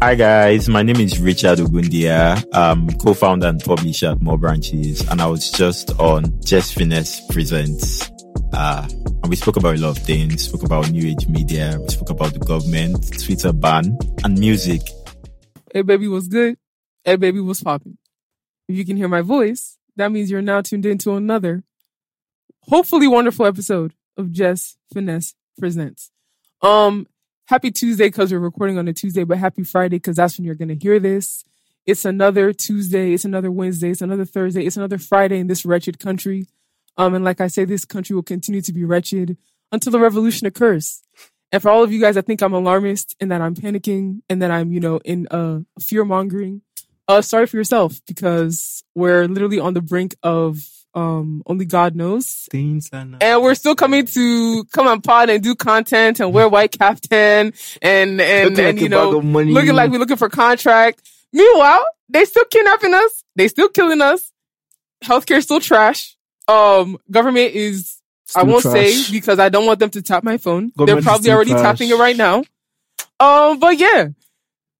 Hi guys, my name is Richard Ogundia. I'm co-founder and publisher at More Branches, and I was just on Jess Finesse Presents. Uh, and we spoke about a lot of things. Spoke about new age media. We spoke about the government, Twitter ban, and music. Hey baby, what's good? Hey baby, what's popping? If you can hear my voice, that means you're now tuned into another, hopefully wonderful episode of Jess Finesse Presents. Um, happy Tuesday because we're recording on a Tuesday, but happy Friday because that's when you're going to hear this. It's another Tuesday. It's another Wednesday. It's another Thursday. It's another Friday in this wretched country. Um, and like I say, this country will continue to be wretched until the revolution occurs. And for all of you guys, I think I'm alarmist and that I'm panicking and that I'm, you know, in uh, fear mongering. Uh, sorry for yourself because we're literally on the brink of um, only God knows. Things are not- And we're still coming to come on pod and do content and wear white caftan and, and, Looking and like you know, money. looking like we're looking for contract. Meanwhile, they still kidnapping us. They still killing us. Healthcare still trash. Um, government is, I won't trash. say because I don't want them to tap my phone. Government They're probably already trash. tapping it right now. Um, but yeah.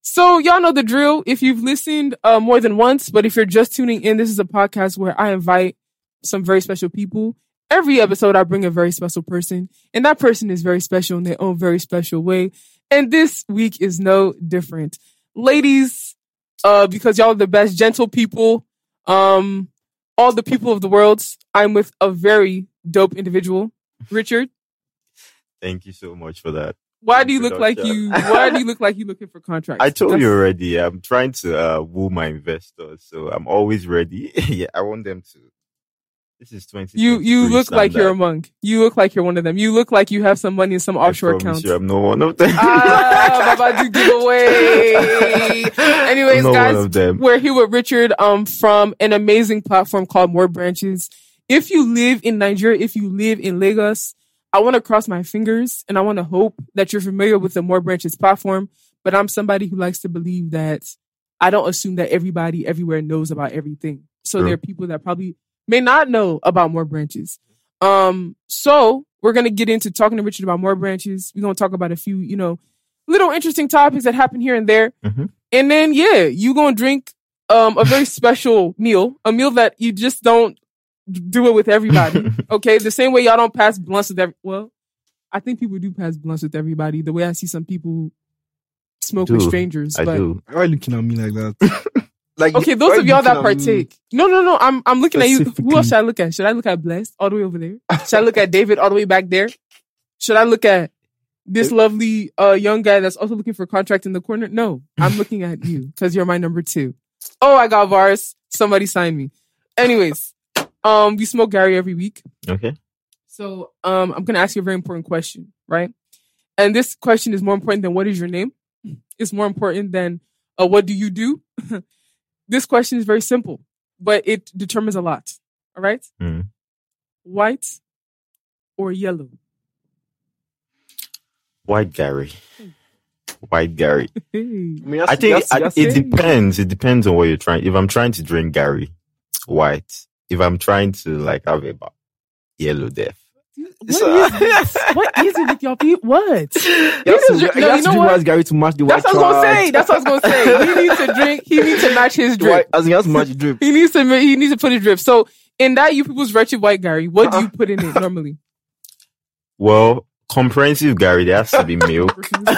So y'all know the drill. If you've listened uh, more than once, but if you're just tuning in, this is a podcast where I invite some very special people. Every episode, I bring a very special person, and that person is very special in their own very special way. And this week is no different. Ladies, uh, because y'all are the best gentle people, um, all the people of the world, I'm with a very dope individual. Richard, Thank you so much for that. why do you look like you, why do you look like you looking for contracts? I told That's- you already. I'm trying to uh, woo my investors, so I'm always ready. yeah, I want them to. This is twenty. You, you look like you're a monk. You look like you're one of them. You look like you have some money in some offshore accounts. You, I'm not one of them. ah, Baba do giveaway. Anyways, guys, one of them. we're here with Richard um from an amazing platform called More Branches. If you live in Nigeria, if you live in Lagos, I want to cross my fingers and I want to hope that you're familiar with the More Branches platform. But I'm somebody who likes to believe that I don't assume that everybody everywhere knows about everything. So True. there are people that probably may not know about More Branches. Um, so we're gonna get into talking to Richard about More Branches. We're gonna talk about a few, you know, little interesting topics that happen here and there. Mhm. And then yeah, you gonna drink um a very special meal, a meal that you just don't do it with everybody. okay, the same way y'all don't pass blunts with every. Well, I think people do pass blunts with everybody. The way I see some people smoke with strangers, I but do. Why are you looking at me like that? like okay, those of y'all that looking at me? partake. No, no, no. I'm I'm looking at you. Who else should I look at? Should I look at Blessed all the way over there? Should I look at David all the way back there? Should I look at this lovely uh young guy that's also looking for contract in the corner? No, I'm looking at you because you're my number two. Oh, I got bars. Somebody sign me. Anyways, um, we smoke garri every week. Okay. So um, I'm going to ask you a very important question, right? And this question is more important than what is your name. It's more important than uh, what do you do. this question is very simple, but it determines a lot. All right, Mm. white or yellow? White garri. White garri. I, mean, I think that's- I- that's- it say- depends. It depends on what you're trying. If I'm trying to drink garri, white. If I'm trying to like have a yellow death. What is, this? what is it with y'all people? What? You have to, is- you no, have you to know drink what? white garri to match the white That's what I was gonna say. That's what I was gonna say. He needs to drink. He needs to match his The white, drip. as in, he has match the drip. He needs to. He needs to put his drip. So in that, you people's wretched white garri, what do you put in it normally? Well, comprehensive garri, there has to be milk. there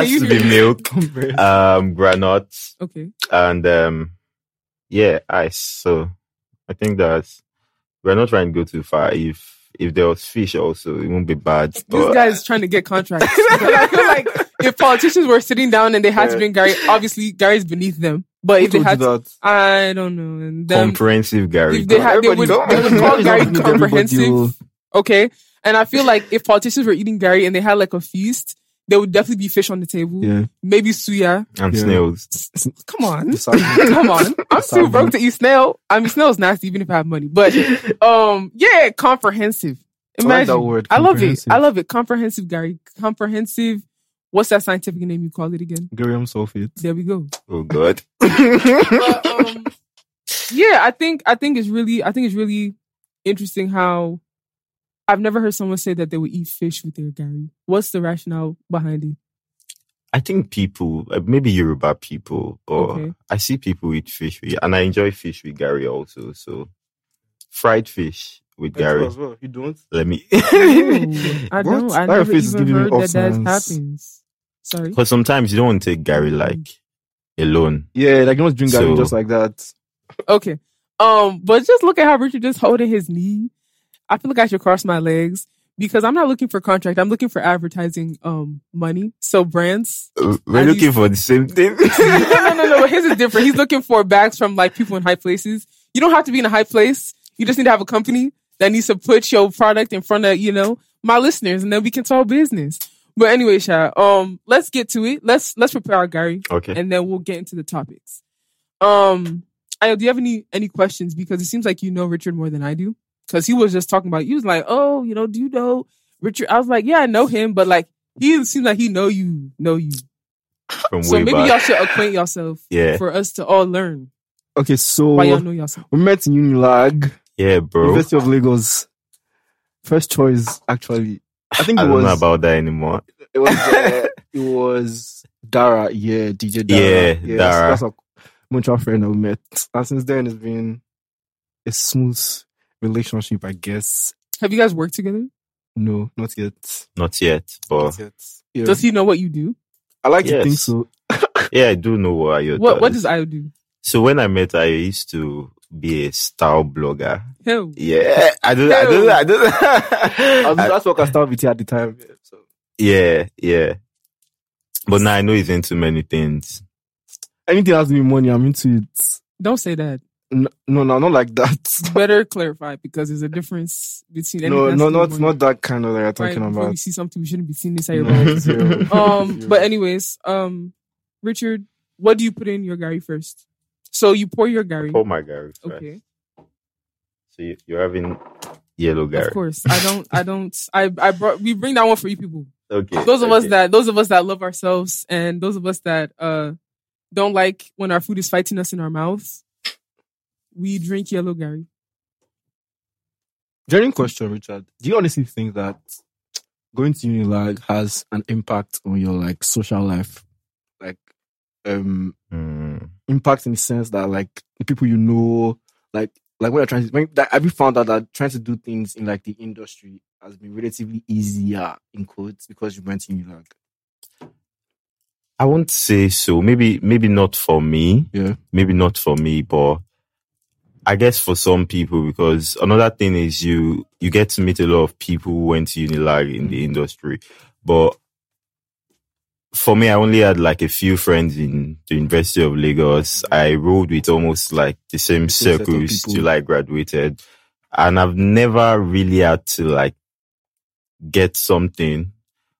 has to be milk, um, granuts, Okay. and um, yeah, ice. So I think that's we're not trying to go too far. If if there was fish, also it won't be bad. This But guy's trying to get contracts. I feel like if politicians were sitting down and they had to drink garri, obviously garri's beneath them. But if they had, to. I don't know. And them, comprehensive garri. if they had, they would, they would call garri comprehensive. Okay. And I feel like if politicians were eating garri and they had like a feast, there would definitely be fish on the table. Yeah. Maybe suya. and Yeah. snails. Come on. Come on. I'm too broke to eat snail. I mean, snail's nasty even if I have money. But um, yeah, comprehensive. I like Imagine. that word, I love it. I love it. Comprehensive, garri. Comprehensive. What's that scientific name you call it again? Garium sulfate. There we go. Oh God. But, um, yeah, I think I think it's really I think it's really interesting how I've never heard someone say that they would eat fish with their garri. What's the rationale behind it? I think people, uh, maybe Yoruba people, or Okay. I see people eat fish with, and I enjoy fish with garri also. So fried fish with I garri. as well. You don't? Let me. Ooh, I What? don't. I never even giving me heard that that happens. Sorry. Because sometimes you don't want to take garri like alone. Yeah, like you don't drink garri So- just like that. Okay. Um, but just look at how Richard just holding his knee. I feel like I should cross my legs because I'm not looking for contract. I'm looking for advertising um money. So brands. Uh, We're looking you- for the same thing. no, no, no, no. His is different. He's looking for bags from like people in high places. You don't have to be in a high place. You just need to have a company that needs to put your product in front of, you know, my listeners and then we can talk business. But anyway, Sha, um, let's get to it. Let's let's prepare our garri okay. and then we'll get into the topics. Um, Ayo, do you have any any questions? Because it seems like you know Richard more than I do. Because he was just talking about. He was like, "Oh, you know, do you know Richard?" I was like, "Yeah, I know him, but like he seems like he know you, know you. From So maybe back. y'all should acquaint yourself Yeah. for us to all learn Okay, so why y'all know yourself. we met in Unilag, Yeah, bro. University of Lagos. First choice, actually. I think I it don't know about that anymore. it was uh, it was Dara, yeah, DJ Dara. Yeah, that's- Dara. That's, a mutual friend that we met. And since then it's been a smooth relationship, I guess. Have you guys worked together? No, not yet. Not yet, but Not yet. Yeah. Does he know what you do? I like to think so. yeah, I do know what you What What does Ayo do? So when I met, I used to be a style blogger. Hell, Yeah, I don't, I don't, I I was, don't. that's what I started with at the time. yeah, So yeah, yeah. But now I know he's into many things. anything has to be money, I'm into it. don't say that. No, no, no, not like that. Better clarify because there's a difference between no, no, not money. not that kind of that you're talking before about. we see something we shouldn't be seeing this at your No, mouth. Um, Zero. but anyways, um, Richard, what do you put in your garri first? So you pour your garri. Oh my garri. first. okay. So you- you're having yellow garri. Of course. I don't I don't I I brought we bring that one for you people. Okay. Those of us that those of us that love ourselves and those of us that uh don't like when our food is fighting us in our mouths. We drink yellow garri. Genuine question, Richard. Do you honestly think that going to Unilag has an impact on your like social life? Like um Hmm. impact in the sense that like the people you know, like like when you're trying to when, that, have you found out that trying to do things in like the industry has been relatively easier in quotes because you went to Unilag? I won't say so. Maybe, maybe not for me. Yeah. Maybe not for me, but I guess for some people, because another thing is you, you get to meet a lot of people who went to Unilag in the industry. But for me, I only had like a few friends in the University of Lagos. I rode with almost like the same Same circles till I graduated. And I've never really had to like get something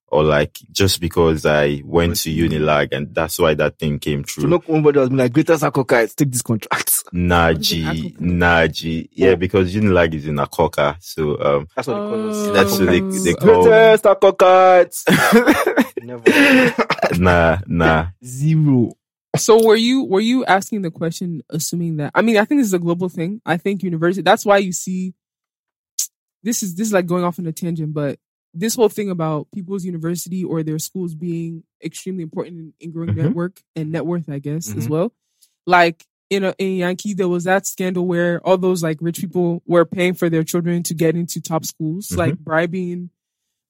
or like just because I went to Unilag and that's why that thing came So true. no nobody has been like greatest Akoka, take this contract. Naji, Naji. Yeah, because Unilag is in Akoka. So, um, That's what they call us. That's what they- they call- greatest Akoka. Never. nah, nah. Zero. So were you were you asking the question assuming that I mean I think this is a global thing. I think university that's why you see this is this is like going off on a tangent, but this whole thing about people's university or their schools being extremely important in, in growing Mhm. network and net worth, I guess, as Mhm. well. Like in a, in Yankee, there was that scandal where all those like rich people were paying for their children to get into top schools, Mhm. like bribing,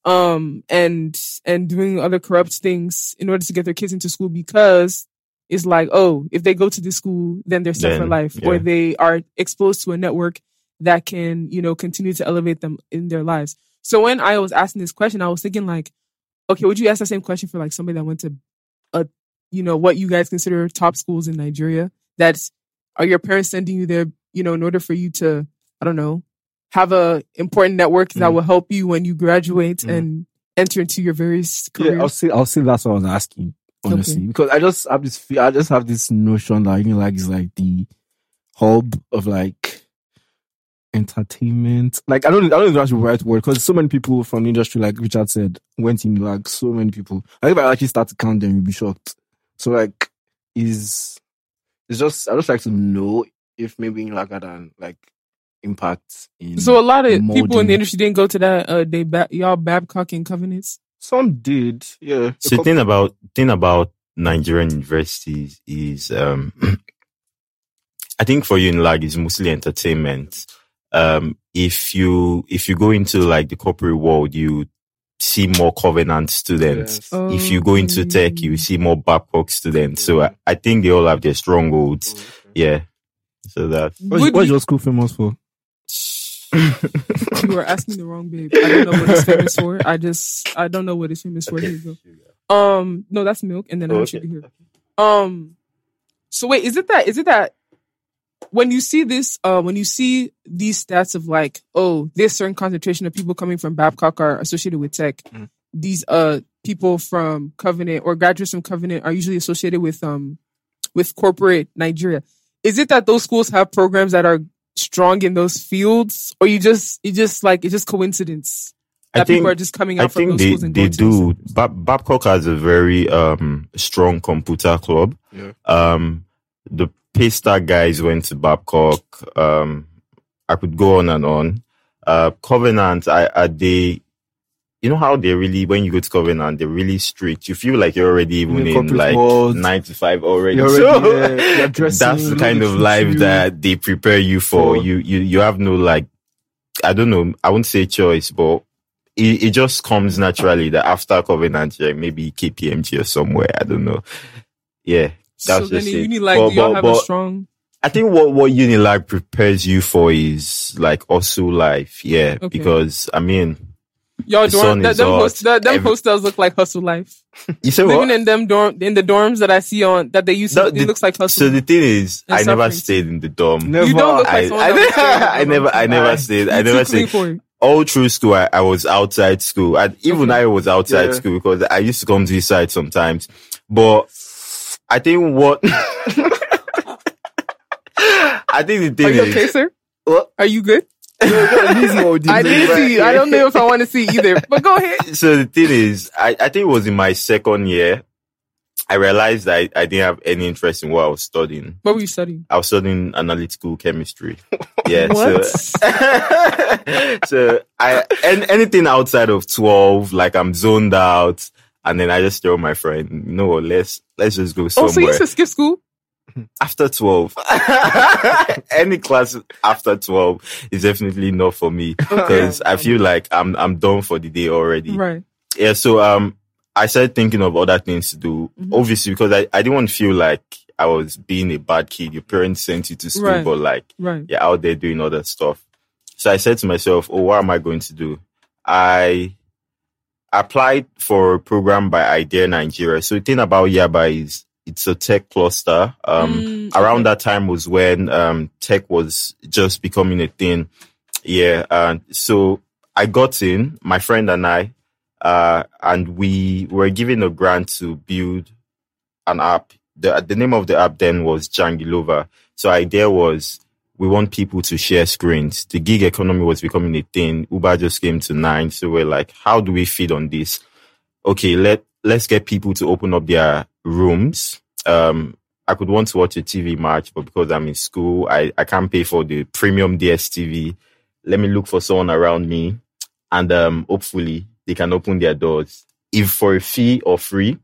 um, and and doing other corrupt things in order to get their kids into school because it's like, oh, if they go to this school, then they're set for Then, life, or they are exposed to a network that can, you know, continue to elevate them in their lives. So when I was asking this question, I was thinking like, okay, would you ask the same question for like somebody that went to a, you know, what you guys consider top schools in Nigeria? That's are your parents sending you there, you know, in order for you to, I don't know, have a important network that Mm. will help you when you graduate Mm. and enter into your various careers? Yeah, I'll say I'll say that's what I was asking honestly Okay. because I just have this I just have this notion that you know like is like the hub of like entertainment. Like I don't I don't know if that's the right word because so many people from the industry, like Richard said, went in like so many people. I think if I actually start to count them, you'll be shocked. So like is it's just I just like to know if maybe in like an like impact in So a lot of people in the industry didn't go to that. Uh, they ba- y'all Babcock and Covenants. Some did, yeah. So the thing about thing about Nigerian universities is um I think for Unilag is mostly entertainment. Um if you if you go into like the corporate world you see more covenant students. Yes. If you go into tech you see more Babcock students. So I, I think they all have their strongholds. Yeah. So that What's, what's you- your school famous for? You are asking the wrong babe. I don't know what it's famous for. I just I don't know what it's famous for. Here you go. Um, no, that's milk, and then I Oh, have okay. sugar here. Um, so wait, is it that? Is it that? When you see this, uh, when you see these stats of like, oh, this certain concentration of people coming from Babcock are associated with tech. Mm. These uh people from Covenant or graduates from Covenant are usually associated with um with corporate Nigeria. Is it that those schools have programs that are strong in those fields, or you just you just like it's just coincidence I that people are just coming out I from those they, schools and they going to those do. centers? Bab- Babcock has a very um strong computer club. Yeah. Um, the Paystack guys went to Babcock. Um, I could go on and on. Uh, Covenant, I, I they, you know how they really when you go to Covenant, they're really strict. You feel like you're already even In in like world. nine to five already. You're So, yeah, that's the kind of life cute. that they prepare you for. For- You you you have no like, I don't know. I won't say choice, but it, it just comes naturally that after Covenant, yeah, maybe KPMG or somewhere. I don't know. Yeah, that's then just you it. need like But- do y'all but- have a strong I think what what Unilag prepares you for is like also life. Yeah, Okay. because I mean, y'all The dorm sun that, is them, host, that, them Every- hostels look like hustle life. you say Living what? in them dorm in the dorms that I see on that they used to No, it looks like hustle. So the thing is, And I never stayed in the dorm. Never. you don't look like I, I, that would stay in the I never, I never Aye. stayed. I never stayed. all through school, I, I was outside school. I, even Okay. I was outside Yeah. school because I used to come to the side sometimes. But I think what I think the thing Are you is, okay, sir? What? Are you good? Easy mode, I didn't see you. I don't know if I want to see either. But go ahead. so the thing is, I, I think it was in my second year. I realized that I, I didn't have any interest in what I was studying. What were you studying? I was studying analytical chemistry. Yeah. So, so I and anything outside of twelve, like I'm zoned out, and then I just tell my friend, "No, let's let's just go somewhere. Oh, so you used to skip school? after twelve. Any class after twelve is definitely not for me because I feel like I'm I'm done for the day already. Right. Yeah. So um, I started thinking of other things to do. Mhm. Obviously, because I I didn't want to feel like I was being a bad kid. Your parents sent you to school, Right. but like Right. you're out there doing other stuff. So I said to myself, oh, what am I going to do? I applied for a program by Idea Nigeria. So the thing about Yaba is it's a tech cluster. Um, Mm, around that time was when um, tech was just becoming a thing. Yeah. And so I got in, my friend and I, uh, and we were given a grant to build an app. The, the name of the app then was Jangilova. So idea was we want people to share screens. The gig economy was becoming a thing. Uber just came to nine. So we're like, how do we feed on this? Okay, let, let's get people to open up their rooms. Um, I could want to watch a TV match, but because I'm in school, I, I can't pay for the premium DSTV. Let me look for someone around me and, um, hopefully they can open their doors. If for a fee or free.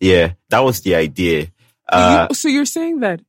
Yeah, that was the idea. Uh, you, so you're saying that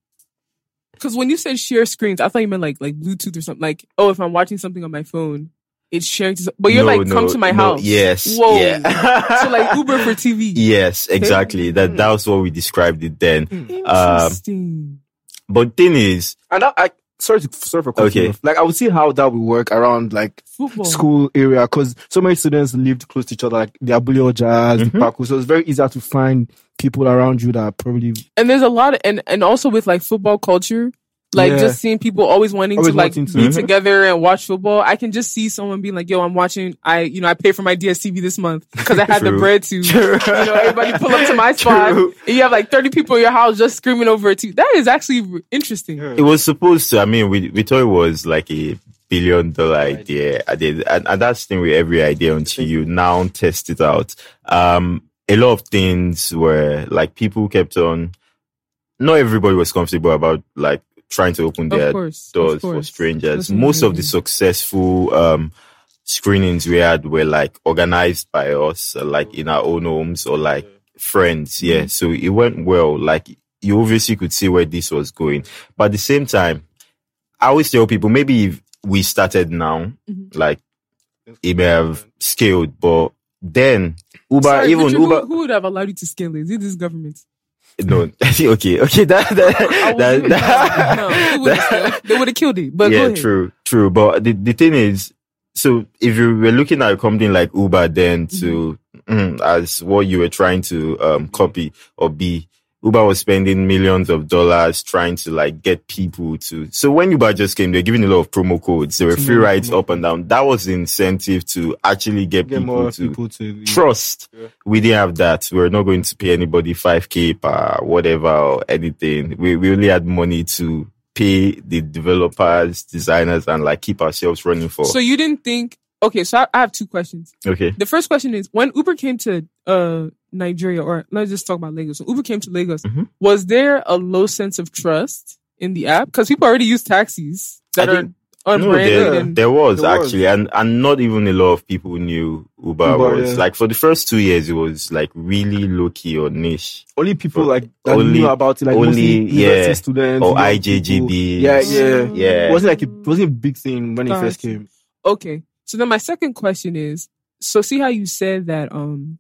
because when you said share screens, I thought you meant like like Bluetooth or something. Like, oh, if I'm watching something on my phone, it's sharing. To, but you're no, like, come to my no, house. Yes. Whoa. Yeah. so like Uber for TV. Yes, exactly. That hmm. that was what we described it then. Hmm. Um, Interesting. But thing is, And that, I, sorry to, sorry for cutting Okay. Like, I would see how that would work around, like, Football. school area because so many students lived close to each other, like the Abule Oja, the Mhm. Paku. So it's very easier to find people around you that are probably and there's a lot of, and and also with like football culture like Yeah. just seeing people always wanting Always to like wanting to. be Mhm. together and watch football i can just see someone being like yo i'm watching i you know i pay for my dstv this month because i had the bread to you know everybody pull up to my spot True. and you have like 30 people in your house just screaming over it too that is actually interesting it was supposed to. I mean, we we thought it was like a billion dollar idea. I did, and, and that's the thing with every idea until you now test it out. Um, a lot of things were like people kept on. Not everybody was comfortable about like trying to open their course doors for strangers. That's Most of the successful um, screenings we had were like organized by us, uh, like in our own homes or like friends. Yeah. So it went well. Like you obviously could see where this was going. But at the same time, I always tell people maybe if we started now, Mhm. like it may have scaled, but then Uber, Sorry, even Richard, who- Uber, Who, would have allowed you to scale it? Is it this government? No, okay, okay, that, that, that, wouldn't- that- no, they would have. They would have killed it. But go yeah, ahead. true, true. But the, the thing is, so if you were looking at a company like Uber then to, mm, as what you were trying to, um, copy or be, Uber was spending millions of dollars trying to like get people to. So when Uber just came, they're giving a lot of promo codes. There were free rides up and down. That was the incentive to actually get, Get people to people to trust. Yeah. We didn't have that. We are not going to pay anybody 5k per whatever or anything. We, we only had money to pay the developers, designers, and like keep ourselves running for. So you didn't think? Okay, so I, I have two questions. okay. The first question is when Uber came to uh Nigeria, or let's just talk about Lagos. When Uber came to Lagos, Mhm. was there a low sense of trust in the app? Because people already use taxis that I are think- unbranded No, there, and there was There was. actually, and and not even a lot of people knew Uber, Uber, was yeah. like for the first two years. It was like really low key or niche only people But like that only- knew about it, like only, mostly yeah, university students or young people. IJGB. Yeah, yeah, Yeah. It wasn't like a, it wasn't a big thing when it first came. okay. So then my second question is: so see how you said that um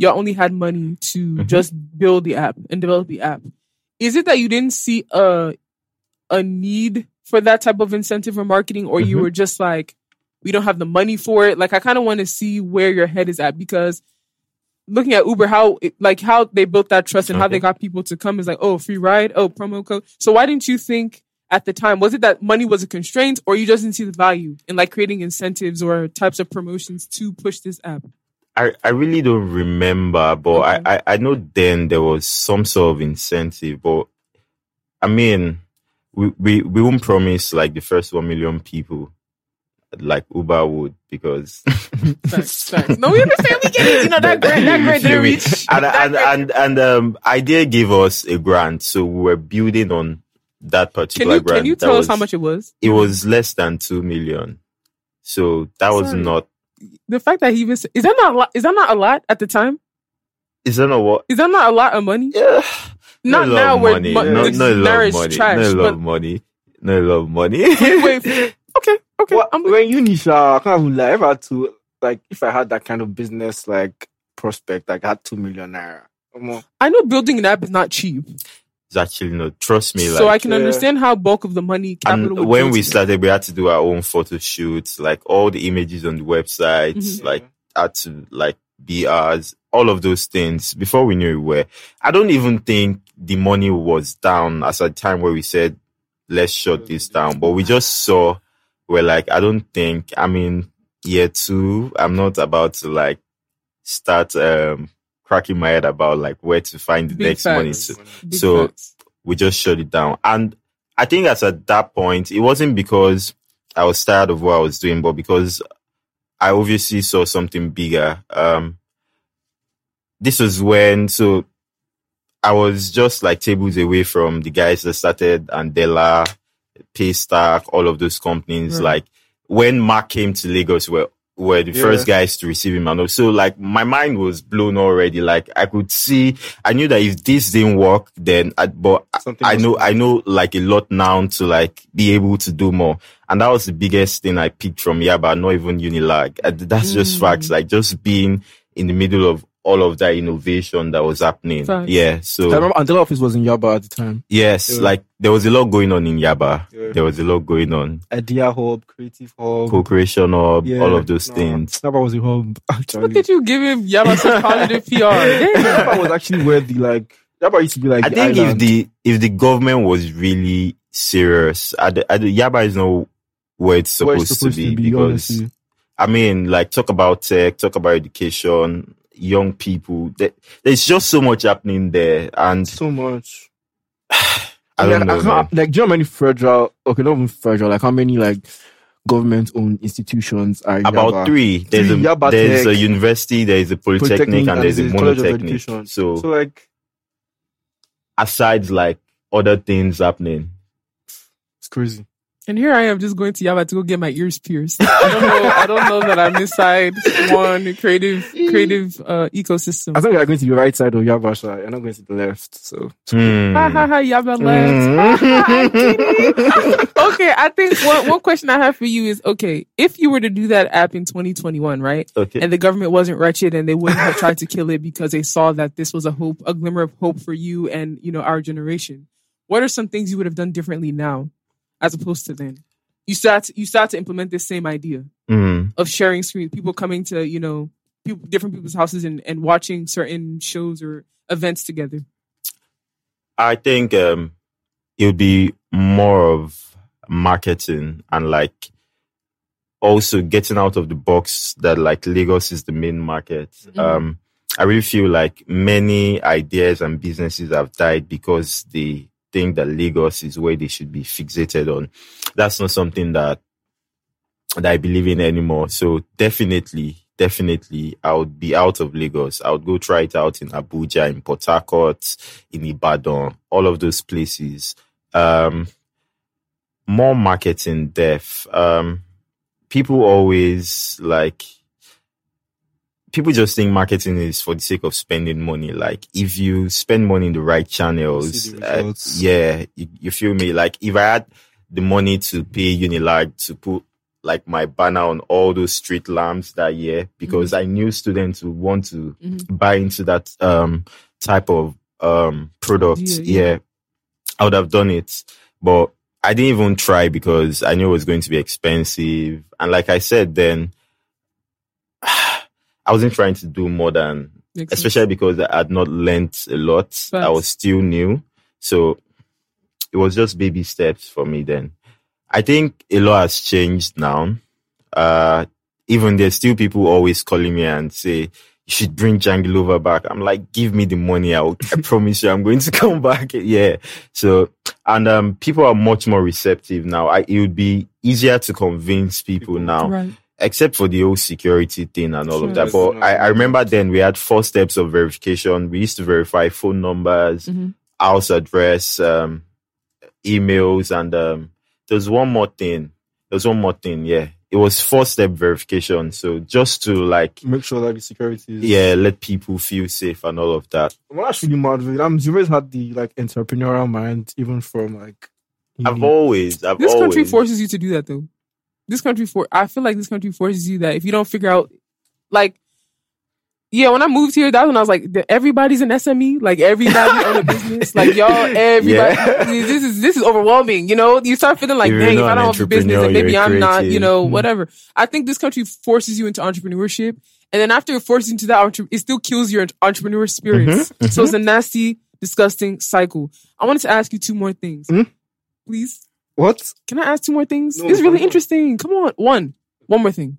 y'all only had money to Mhm. just build the app and develop the app. Is it that you didn't see a a need for that type of incentive or marketing, or you Mhm. were just like, we don't have the money for it? Like, I kind of want to see where your head is at because looking at Uber, how it, like how they built that trust and how they got people to come is like, oh, free ride, oh, promo code. So why didn't you think? At the time, was it that money was a constraint, or you just didn't see the value in like creating incentives or types of promotions to push this app? I, I really don't remember, but Okay. I, I, I know then there was some sort of incentive, but I mean, we, we, we won't promise like the first one million people like Uber would because Facts, facts. No, we understand. We get it. You know that grant, that grant didn't reach. and and, and and um idea gave us a grant, so we were building on that can particular you grant. can you That tell us how much it was? It was less than two million, so that was not. The fact that he even is that not a lot, is that not a lot at the time? Is that not what? Is that not a lot of money? Yeah. Not a now where money. mo- no, it's not a lot now of it's money. trash, Not a lot but- money. Not a lot of money. Wait, wait. Okay, okay. Well, I'm, when you Nisha, I can't even lie. If I had to, like, if I had that kind of business, like, prospect, like, I had two million naira. I know building an app is not cheap, it's actually not. Trust me. so like, I can uh, understand how bulk of the money and when we started, we had to do our own photo shoots, like all the images on the website, Mhm. like had to like be ours, all of those things before we knew it were. I don't even think the money was down as a time where we said, let's shut this down, but we just saw, we're like, I don't think, I mean, year two, I'm not about to like start, um, cracking my head about like where to find the Big next money facts. Big so- facts. we just shut it down. And I think that's at that point, it wasn't because I was tired of what I was doing, but because I obviously saw something bigger. Um, this was when, so I was just like tables away from the guys that started Andela, Paystack, all of those companies. Right. Like when Mark came to Lagos, were were the Yeah. first guys to receive him, and so like my mind was blown already. Like I could see, I knew that if this didn't work, then I, but Something I know, I know like a lot now to like be able to do more. And that was the biggest thing I picked from Yaba, not even Unilag. That's just Mm. facts. Like just being in the middle of all of that innovation that was happening. Facts. Yeah. I So remember Andela office was in Yaba at the time. yes, Yeah. like there was a lot going on in Yaba. Yeah. There was a lot going on. Idea Hub, Creative Hub. Co-creation hub, Yeah, all of those no, things. Yaba was a hub, Look at you giving Yaba some positive PR. Yaba was actually where the, like, Yaba used to be like I the think if the if the government was really serious, I, d- I, d- Yaba is not where it's where supposed, it's supposed to be, because honestly. I mean, like talk about tech, talk about education, young people. There- There's just so much happening there, and so much. I don't like, know. I can't, like, do you know how many federal, okay, not even federal, like how many like government-owned institutions are About Yaba? three. There's Three, a Yaba there's a university, there's a polytechnic, Polytechnic, and there's a monotechnic. So, So like, aside like other things happening, it's crazy. And here I am just going to Yaba to go get my ears pierced. I don't know. I don't know that I'm inside one creative, creative uh, ecosystem. I think you're going to the right side of Yabasha. You're not going to the left. So Hmm. Ha ha ha! Yaba left. I okay, I think one one question I have for you is okay. If you were to do that app in 2021, right, Okay. and the government wasn't wretched and they wouldn't have tried to kill it because they saw that this was a hope, a glimmer of hope for you and you know our generation. What are some things you would have done differently now, as opposed to then? You start you start to implement this same idea Hmm. of sharing screens, people coming to you know people, different people's houses and, and watching certain shows or events together. I think um, it would be more of marketing and like also getting out of the box that like Lagos is the main market. Mhm. Um, I really feel like many ideas and businesses have died because they think that Lagos is where they should be fixated on. That's not something that that I believe in anymore. So definitely, definitely, I would be out of Lagos. I would go try it out in Abuja, in Port Harcourt, in Ibadan, all of those places. Um, more marketing depth. Um, people always like, people just think marketing is for the sake of spending money. Like, if you spend money in the right channels, uh, yeah, you, you feel me? Like, if I had the money to pay Unilag to put like my banner on all those street lamps that year because I knew students would want to Mhm. buy into that um type of um product. Yeah, Yeah, yeah. I would have done it. But I didn't even try because I knew it was going to be expensive. And like I said then I wasn't trying to do more than Makes sense. especially because I had not learnt a lot. I was still new. So it was just baby steps for me then. I think a lot has changed now. Uh, even there's still people always calling me and say, you should bring Jangilova back. I'm like, give me the money. I'll, I promise you I'm going to come back. Yeah. So, and, um, people are much more receptive now. I, it would be easier to convince people now right. Except for the whole security thing and all Sure. of that. But I, I remember then we had four steps of verification. We used to verify phone numbers, Mhm. house address, um, emails, and um, there's one more thing. There's one more thing. Yeah, it was four step verification. So just to like, make sure that the security is. yeah, let people feel safe and all of that. Well, that's really mad. That means you always had the like entrepreneurial mind, even from like. I've always, I've This always, country forces you to do that though. This country for I feel like this country forces you that if you don't figure out like yeah, when I moved here, that's when I was like, everybody's an SME, like everybody on a business, like y'all, everybody. Yeah. This is this is overwhelming, you know. You start feeling like, you're dang, if I don't have a business, then maybe I'm not, you know, Mhm. whatever. I think this country forces you into entrepreneurship, and then after it forces into that, it still kills your entrepreneur spirit. Mhm, So it's a nasty, disgusting cycle. I wanted to ask you two more things, Mhm. please. What? Can I ask two more things? No, it's really on. interesting. Come on. One. One more thing.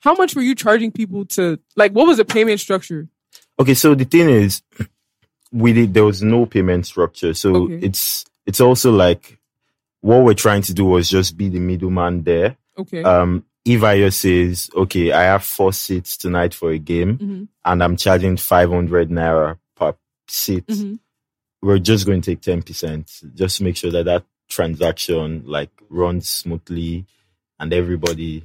How much were you charging people to like what was the payment structure? Okay, so the thing is, we did, there was no payment structure. So Okay. it's, it's also like what we're trying to do was just be the middleman there. Okay. Um, if Ayo says, okay, I have four seats tonight for a game Mhm, and I'm charging 500 naira per seat, mhm. we're just going to take 10%. Just to make sure that that transaction like runs smoothly and everybody.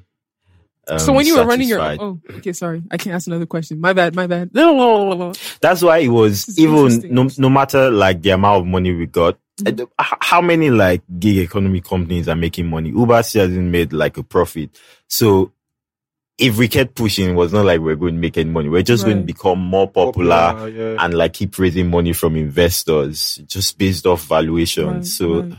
Um, so when you were running your oh okay sorry I can't ask another question my bad my bad That's why it was even no, no matter like the amount of money we got. Mhm. uh, How many like gig economy companies are making money? Uber still hasn't made like a profit. So if we kept pushing, it was not like we're going to make any money. We're just going to become more popular, yeah. and like keep raising money from investors just based off valuation. Right, so right.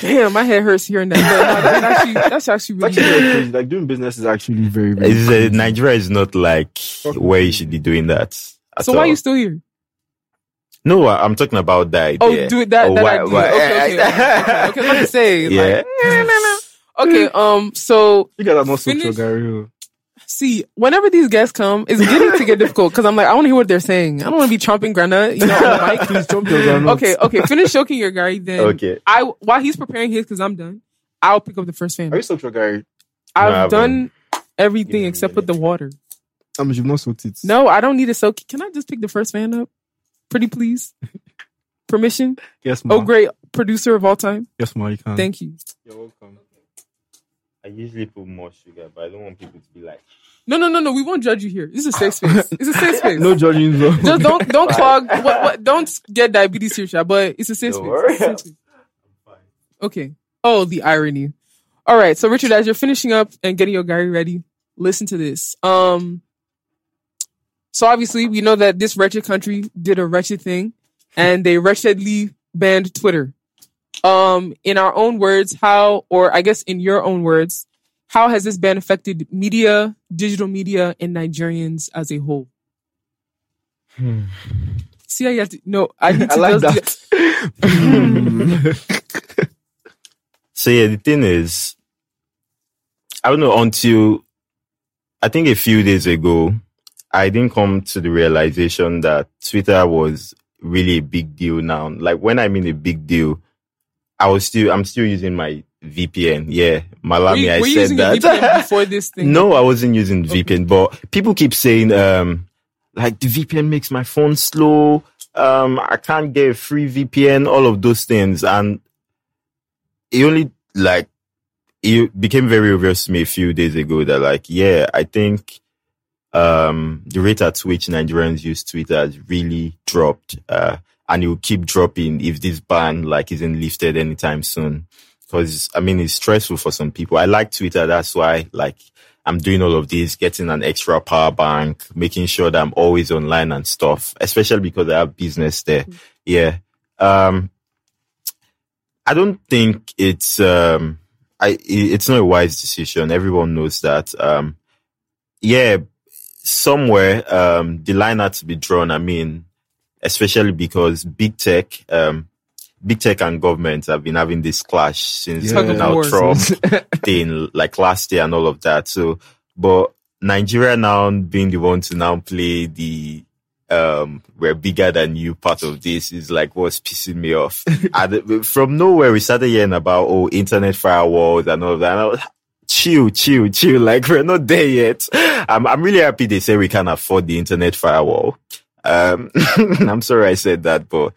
Damn my head hurts hearing that but that's actually that's actually really actually good. Like doing business is actually very, very. it's, uh. Nigeria is not like where you should be doing that. at so why are you still here No, I- I'm talking about that oh idea. do that, Oh, that why- idea. why- okay okay okay, okay. let me say Yeah. like, okay um so You guys are not so Finish- garri. See, whenever these guests come, it's getting to get difficult because I'm like, I want to hear what they're saying. I don't want to be chomping granite, you know, on the mic. Please jump your groundnuts. Okay, okay, finish choking your garri. Then Okay. I while he's preparing his because I'm done. I'll pick up the first fan. Are you soaked your garri? I've No, I done everything Give me a except put the water. I mean, you've not soaked it. No, I don't need a soak. Can I just pick the first fan up? Pretty please. Permission? Yes, ma'am. Oh, great. producer of all time? Yes, ma, you can. Thank you. You're welcome. I usually put more sugar, but I don't want people to be like, No, no, no, no. We won't judge you here. This is a safe space. It's a safe space. No judging though. Just don't don't clog. What, what, don't get diabetes here, but it's a safe Don't space. worry. It's a safe space. Okay. Oh, the irony. All right. So Richard, as you're finishing up and getting your garri ready, listen to this. Um. So obviously, we know that this wretched country did a wretched thing, and they wretchedly banned Twitter. Um, in our own words, how, or I guess in your own words, how has this ban affected media, digital media, and Nigerians as a whole? See how you have to. No, I need to. I like that. So yeah, the thing is, I don't know until I think a few days ago, I didn't come to the realization that Twitter was really a big deal now. Like when I mean a big deal, I was still I'm still using my VPN. Yeah, Were Malami, I were you said that. Before this thing? No, I wasn't using Okay. VPN, but people keep saying, um, like the VPN makes my phone slow. Um, I can't get a free VPN, all of those things. And it only like, it became very obvious to me a few days ago that like, yeah, I think, um, the rate at which Nigerians use Twitter has really dropped. Uh, and it will keep dropping if this ban like isn't lifted anytime soon. Cause I mean, it's stressful for some people. I like Twitter. That's why like I'm doing all of this, getting an extra power bank, making sure that I'm always online and stuff, especially because I have business there. Yeah. Um, I don't think it's, um, I, i- it's not a wise decision. Everyone knows that. Um, yeah, somewhere, um, the line had to be drawn. I mean, especially because big tech, um, big tech and government have been having this clash since Donald war. Trump thing, like last year and all of that. So, but Nigeria now being the one to now play the um we're bigger than you part of this is like what's pissing me off. and from nowhere we started hearing about oh internet firewalls and all of that. And I was, chill, chill, chill. Like we're not there yet. I'm I'm really happy they say we can afford the internet firewall. Um I'm sorry I said that, but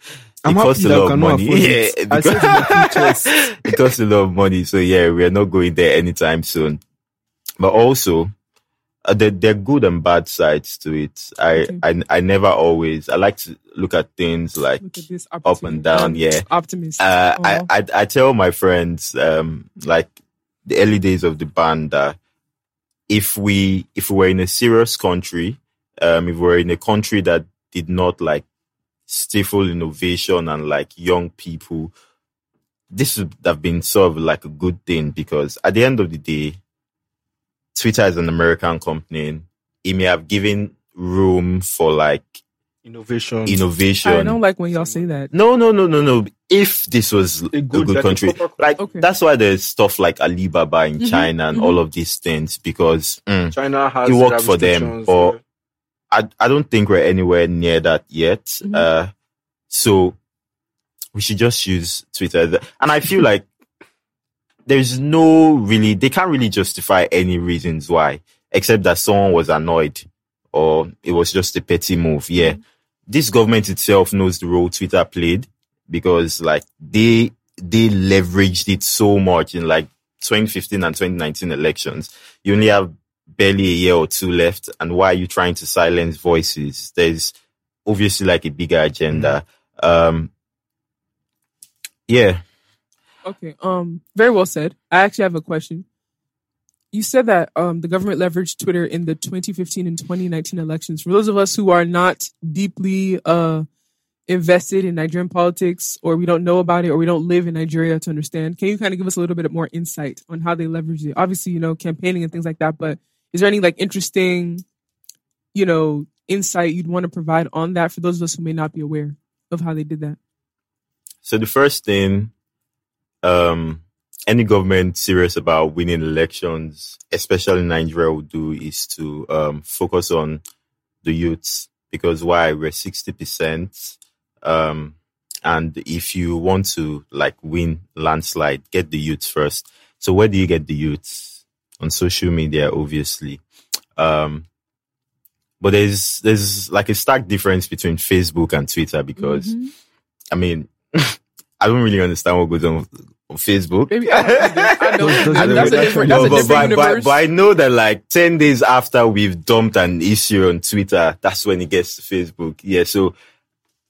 it costs a lot of money. Yeah, it. I said in the because it costs a lot of money. So yeah, we're not going there anytime soon. But also, uh, there, there are good and bad sides to it. I, Okay. I, I never always, I like to look at things like, at Up and down, yeah. Optimist. uh, I, I, I tell my friends, um, like the early days of the band that if we, if we were in a serious country, um, if we were in a country that did not like stifle innovation and like young people, this would have been sort of like a good thing because at the end of the day, Twitter is an American company. It may have given room for like Innovation. innovation. I don't like when y'all say that. No, no, no, no, no. If this was a good- good, country, like Okay. that's why there's stuff like Alibaba in Mhm, China and mhm. all of these things because mm, China has It worked for them, but- yeah. I I don't think we're anywhere near that yet. Mhm. Uh, so we should just use Twitter, and I feel like there's no really they can't really justify any reasons why, except that someone was annoyed or it was just a petty move. Yeah, this government itself knows the role Twitter played because like they they leveraged it so much in like 2015 and 2019 elections. You only have barely a year or two left, and why are you trying to silence voices? There's obviously like a bigger agenda. Um, yeah, Okay. Um. Very well said. I actually have a question. You said that um the government leveraged Twitter in the 2015 and 2019 elections. For those of us who are not deeply uh invested in Nigerian politics, or we don't know about it, or we don't live in Nigeria to understand, can you kind of give us a little bit more insight on how they leveraged it? Obviously, you know, campaigning and things like that. But is there any like interesting, you know, insight you'd want to provide on that for those of us who may not be aware of how they did that? So the first thing, um, any government serious about winning elections, especially in Nigeria, would do is to um, focus on the youths because why we're sixty percent, um, and if you want to like win landslide, get the youths first. So where do you get the youths on social media? Obviously, um, but there's there's like a stark difference between Facebook and Twitter because. Mhm. I mean, I don't really understand what goes on on Facebook. Maybe I don't either. I don't Does- either. does- That's a does- different. No, a but, different but, but, but I know that like 10 days after we've dumped an issue on Twitter, that's when it gets to Facebook. Yeah. So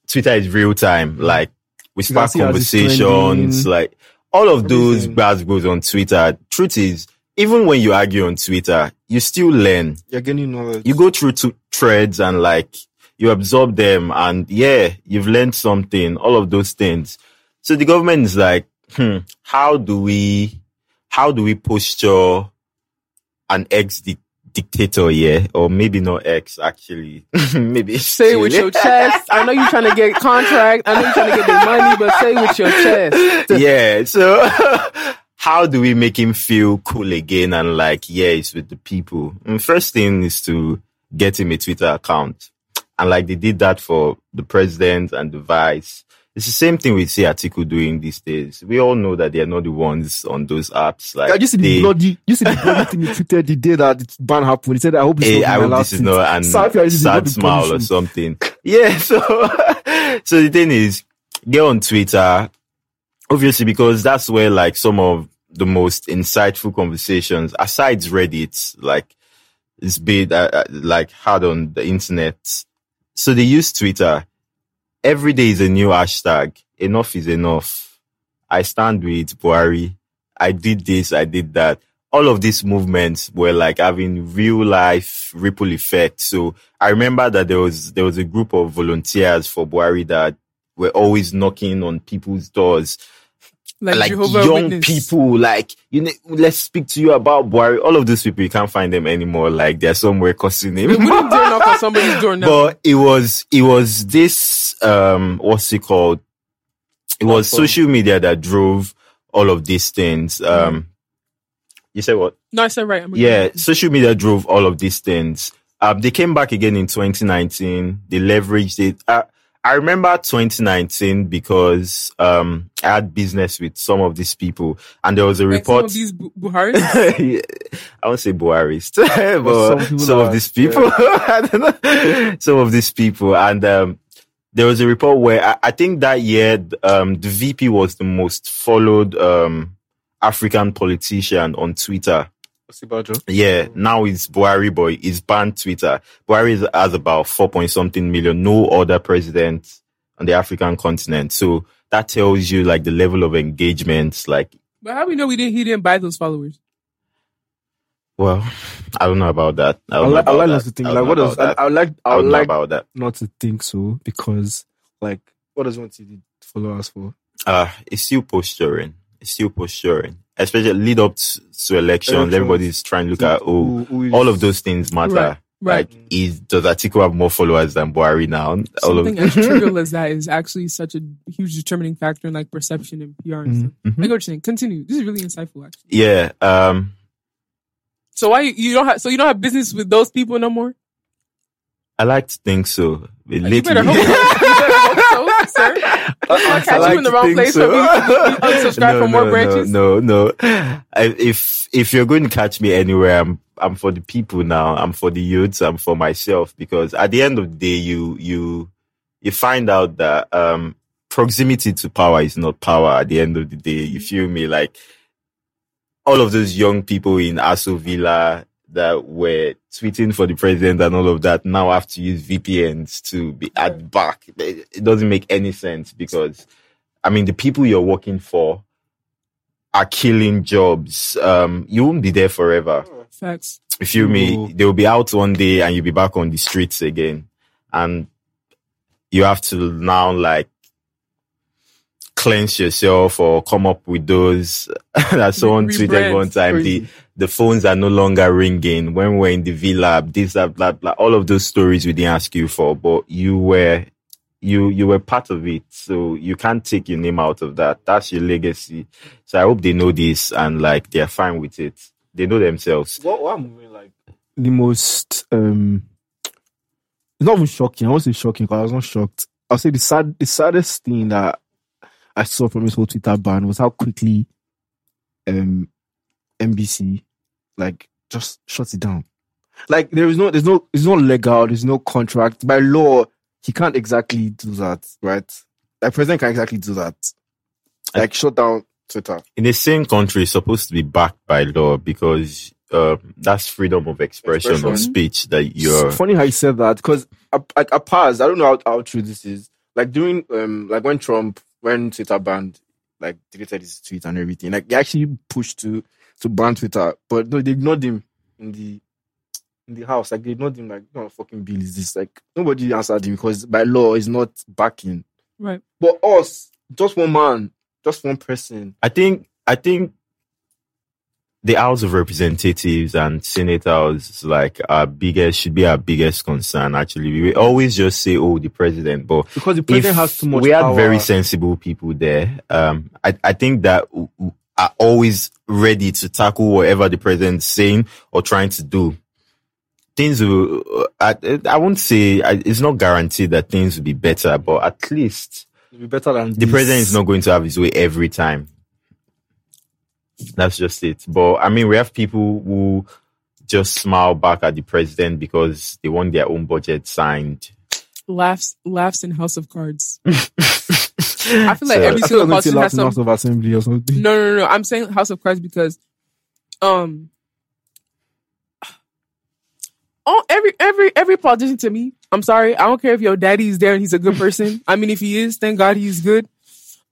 Twitter is real time. Like we spark see as it's conversations, like all of those everything. buzz goes on Twitter. Truth is, even when you argue on Twitter, you still learn. You're getting knowledge. You go through two threads and like you absorb them and yeah, you've learned something, all of those things. So the government is like, hmm, how do we, how do we posture an ex dictator here? Or maybe not ex actually. maybe Say it with your chest. I know you're trying to get contract. I know you're trying to get their money, but say it with your chest. yeah. So how do we make him feel cool again and like, yeah, it's with the people? And first thing is to get him a Twitter account. And like they did that for the president and the vice. It's the same thing we see Atiku doing these days. We all know that they're not the ones on those apps. Like I just see the they- bloody, you see the bloody thing he tweeted the day that the ban happened. He said, "I hope this Hey, is not I hope last this is not an is sad smile or something. Yeah, so so the thing is, get on Twitter, obviously because that's where like some of the most insightful conversations, aside Reddit, like it's been uh, uh, like hard on the internet. So they use Twitter. Every day is a new hashtag. Enough is enough. I stand with Buhari. I did this. I did that. All of these movements were like having real life ripple effect. So I remember that there was, there was a group of volunteers for Buhari that were always knocking on people's doors Like, like Jehovah young Witness. people, like you know, let's speak to you about Buhari. All of those people, you can't find them anymore. Like they're somewhere cussing him. We wouldn't dare knock on somebody's door now. but it was it was this um what's it called? It was Platform. social media that drove all of these things. Um, you said what? no, I said right. I'm Yeah, social media drove all of these things. Um, they came back again in 2019. They leveraged it. Uh, I remember 2019 because um, I had business with some of these people, and there was a Like some report. of these Bu- Buharis. I won't say Buharist, but some some, of these people, I don't know, some of these people, and um, there was a report where I, I think that year um, the VP was the most followed um, African politician on Twitter. Yeah, now it's Buhari boy. He's banned Twitter. Buhari has about four point something million. No other president on the African continent. So that tells you like the level of engagement. Like, but how we know we didn't? He didn't buy those followers. well, I don't know about that. I I like, I like not to think I like what does I. I like I I would like about that. not to think so because like what does one see follow us for? Uh, it's still posturing. It's still posturing. Especially lead up to, to elections. Elections. Everybody's trying to look at, oh, Who- who is- all of those things matter. Right, right. Like, is, does Atiku have more followers than Buhari now? All of, Something as trivial as that is actually such a huge determining factor in like perception and PR and Mhm. stuff. I get what you're saying. Continue. This is really insightful, actually. yeah. Um, So why you don't have? So you don't have business with those people no more? I like to think so. But You lately- better hope. You better hope so, sir. Let's not catch I you in the wrong place. so. So. we, we unsubscribe for more no, branches. No, no, no. I, if if you're going to catch me anywhere, I'm I'm for the people now. I'm for the youths. I'm for myself because at the end of the day, you you you find out that um proximity to power is not power. At the end of the day, you feel me? Like all of those young people in Aso Villa that were tweeting for the president and all of that now have to use VPNs to be at back. It doesn't make any sense because, I mean, the people you're working for are killing jobs. Um, you won't be there forever. Facts. If you feel me? They'll be out one day and you'll be back on the streets again. And you have to now like cleanse yourself or come up with those that someone tweeted one time. The, Crazy. the phones are no longer ringing when we're in the villa, this, that, blah, blah. All of those stories we didn't ask you for, but you were, you, you were part of it. So you can't take your name out of that. That's your legacy. So I hope they know this and like they're fine with it. They know themselves. What, what I'm like the most um it's not even shocking. I won't say shocking because I was not shocked. I'll say the sad the saddest thing that I saw from this whole Twitter ban was how quickly um NBC like just shuts it down. Like there is no there's no it's not legal, there's no contract. By law, he can't exactly do that, right? Like president can't exactly do that. like shut down Twitter. in the same country it's supposed to be backed by law because uh, that's freedom of expression, Expression. of speech that you're. It's funny how you said that because like a past, I don't know how, how true this is. Like during um like when Trump when Twitter banned like deleted his tweet and everything, like he actually pushed to to ban Twitter, but no, they ignored him in the in the house. Like they ignored him like what kind of fucking bill is this? Like nobody answered him because by law is not backing. Right. But us, just one man, just one person. I think I think the House of Representatives and senators like our biggest should be our biggest concern. Actually, we always just say, "Oh, the president," but Because the president has too much we had power. very sensible people there. Um, I, I think that w- w- are always ready to tackle whatever the president's saying or trying to do. Things will, uh, I, I won't say, I, it's not guaranteed that things will be better, but at least It'll be better than the this. president is not going to have his way every time. That's just it. But I mean, we have people who just smile back at the president because they want their own budget signed. Laughs, laughs in House of Cards. I feel like So- every single like it's politician has some. House of Assembly or something. No, no, no, no. I'm saying House of Cards because, um, oh, every every every politician to me. I'm sorry. I don't care if your daddy's there and he's a good person. I mean, if he is, thank God he's good.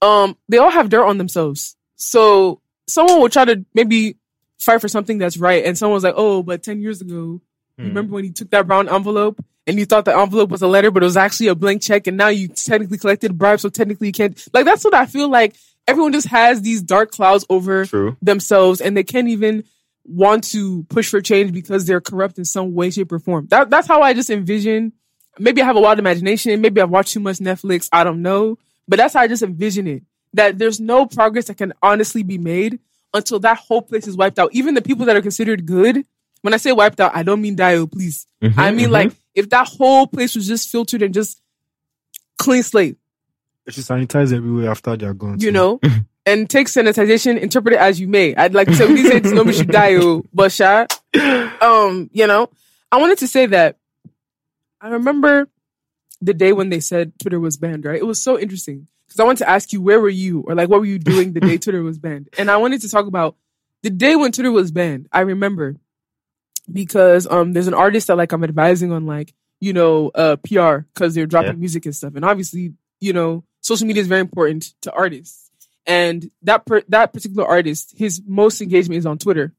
Um, they all have dirt on themselves. So someone will try to maybe fight for something that's right, and someone's like, "Oh, but ten years ago, Hmm. remember when you took that brown envelope?" And you thought the envelope was a letter, but it was actually a blank check, and now you technically collected bribes, so technically you can't. Like that's what I feel like. Everyone just has these dark clouds over True. themselves and they can't even want to push for change because they're corrupt in some way, shape, or form. That, that's how I just envision. Maybe I have a wild imagination. Maybe I've watched too much Netflix. I don't know. But that's how I just envision it. That there's no progress that can honestly be made until that whole place is wiped out. Even the people that are considered good, when I say wiped out, I don't mean die, oh, please. Mhm, I mean mhm. like if that whole place was just filtered and just clean slate. They should sanitize everywhere after they're gone. you so- know, and take sanitization, interpret it as you may. I'd like to say, these days, nobody should die, oh, but shy. Um, you know, I wanted to say that I remember the day when they said Twitter was banned, right? It was so interesting because I wanted to ask you, where were you or like, what were you doing the day Twitter was banned? And I wanted to talk about the day when Twitter was banned. I remember because, um, there's an artist that like I'm advising on like, you know, uh, PR because they're dropping Yeah. music and stuff. And obviously, you know, social media is very important to artists. And that per- that particular artist, his most engagement is on Twitter.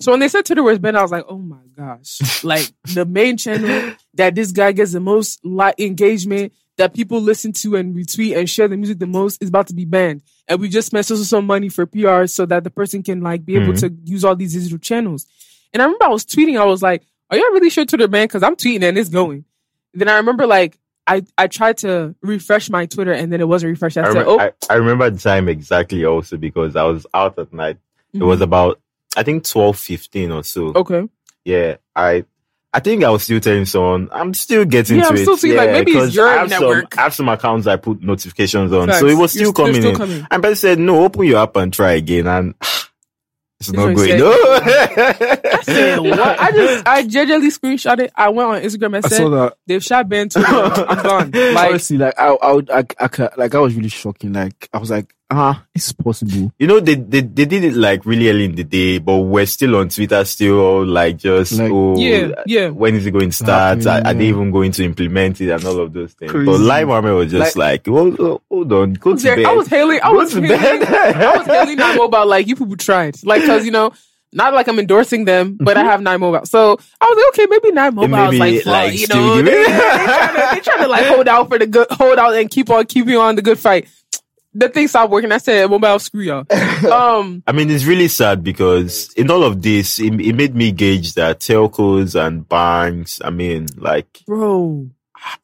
So when they said Twitter was banned, I was like, oh my gosh. like the main channel that this guy gets the most li- engagement, that people listen to and retweet and share the music the most is about to be banned. And we just spent so, so, so money for PR so that the person can like be able Mhm. to use all these digital channels. And I remember I was tweeting, I was like, are y'all really sure Twitter banned? Cause I'm tweeting and it's going. Then I remember like, I, I tried to refresh my Twitter and then it wasn't refreshed. I, I, said, oh, I, I remember the time exactly also because I was out at night. It mhm. was about, I think 12, 15 or so. okay. Yeah. I, I think I was still telling someone, I'm still getting Yeah, to I'm it. still seeing, like, maybe it's your I have network. Some, I have some accounts I put notifications on. Facts. So it was You're- still coming in. still coming. And person said, no, open your app and try again. And it's not going. No. I said, what? I just, I genuinely screenshot it. I went on Instagram and I said, they've shot Ben Twitter. I'm gone. Like, Honestly, like I, I I, I, like I was really shocking. Like I was like, ah, it's possible. You know, they, they they did it like really early in the day, but we're still on Twitter, still like just Like- oh yeah, yeah. when is it going to start? Happening, Are, are they even going to implement it and all of those things? But Crazy. Lai Mohammed was just like, hold, hold on, go to There- bed. I was hailing, I Go was to hailing, bed. I was hailing Nine Mobile like you people tried. Like, cause you know, not like I'm endorsing them, but I have Nine Mobile. So I was like, okay, maybe Nine Mobile is maybe, like, fuck, like, you know, they, it- they, trying to, they trying to like hold out for the good, hold out and keep on keeping on the good fight. The thing stopped working. I said, mobile, screw y'all. Um, I mean, it's really sad because in all of this, it, it made me gauge that telcos and banks, I mean, like, bro,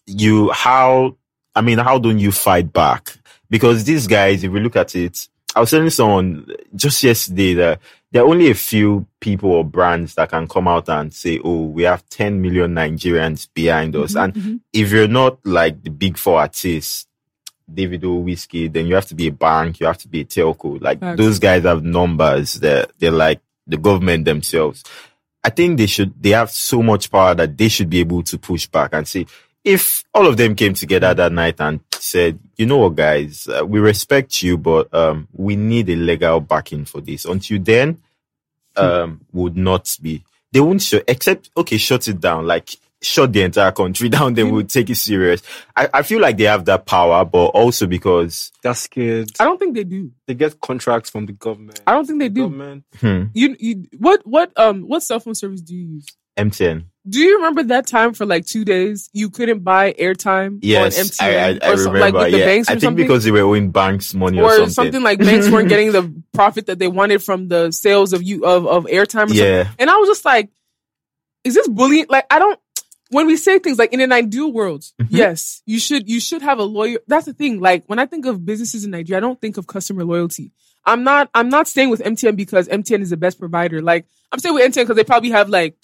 you how I mean how don't you fight back? Because these guys, if we look at it, I was telling someone just yesterday that there are only a few people or brands that can come out and say, "Oh, we have 10 million Nigerians behind us." And Mhm. if you're not like the big four artists, David O, Wizkid, then you have to be a bank, you have to be a telco. Like Facts. those guys have numbers. They're they're like the government themselves. I think they should they have so much power that they should be able to push back and say, if all of them came together that night and said, you know what, guys, uh, we respect you, but um, we need a legal backing for this. Until then, um, would not be. They won't show, except okay, shut it down. Like shut the entire country down. Then we'll take it serious. I, I feel like they have that power, but also because They're scared. I don't think they do. They get contracts from the government. I don't think they The do. Government. hmm, You, you what what um what cell phone service do you use? MTN. Do you remember that time for like two days you couldn't buy airtime Yes, on MTN I, I, I or some- remember. like with the yeah, banks or I think something? because they were owing banks money or, or something. something like banks weren't getting the profit that they wanted from the sales of you of, of airtime or something. yeah, And I was just like, is this bullying? Like, I don't. When we say things like in an ideal world, Mhm. yes, you should you should have a lawyer. That's the thing. Like when I think of businesses in Nigeria, I don't think of customer loyalty. I'm not I'm not staying with MTN because MTN is the best provider. Like I'm staying with MTN because they probably have like.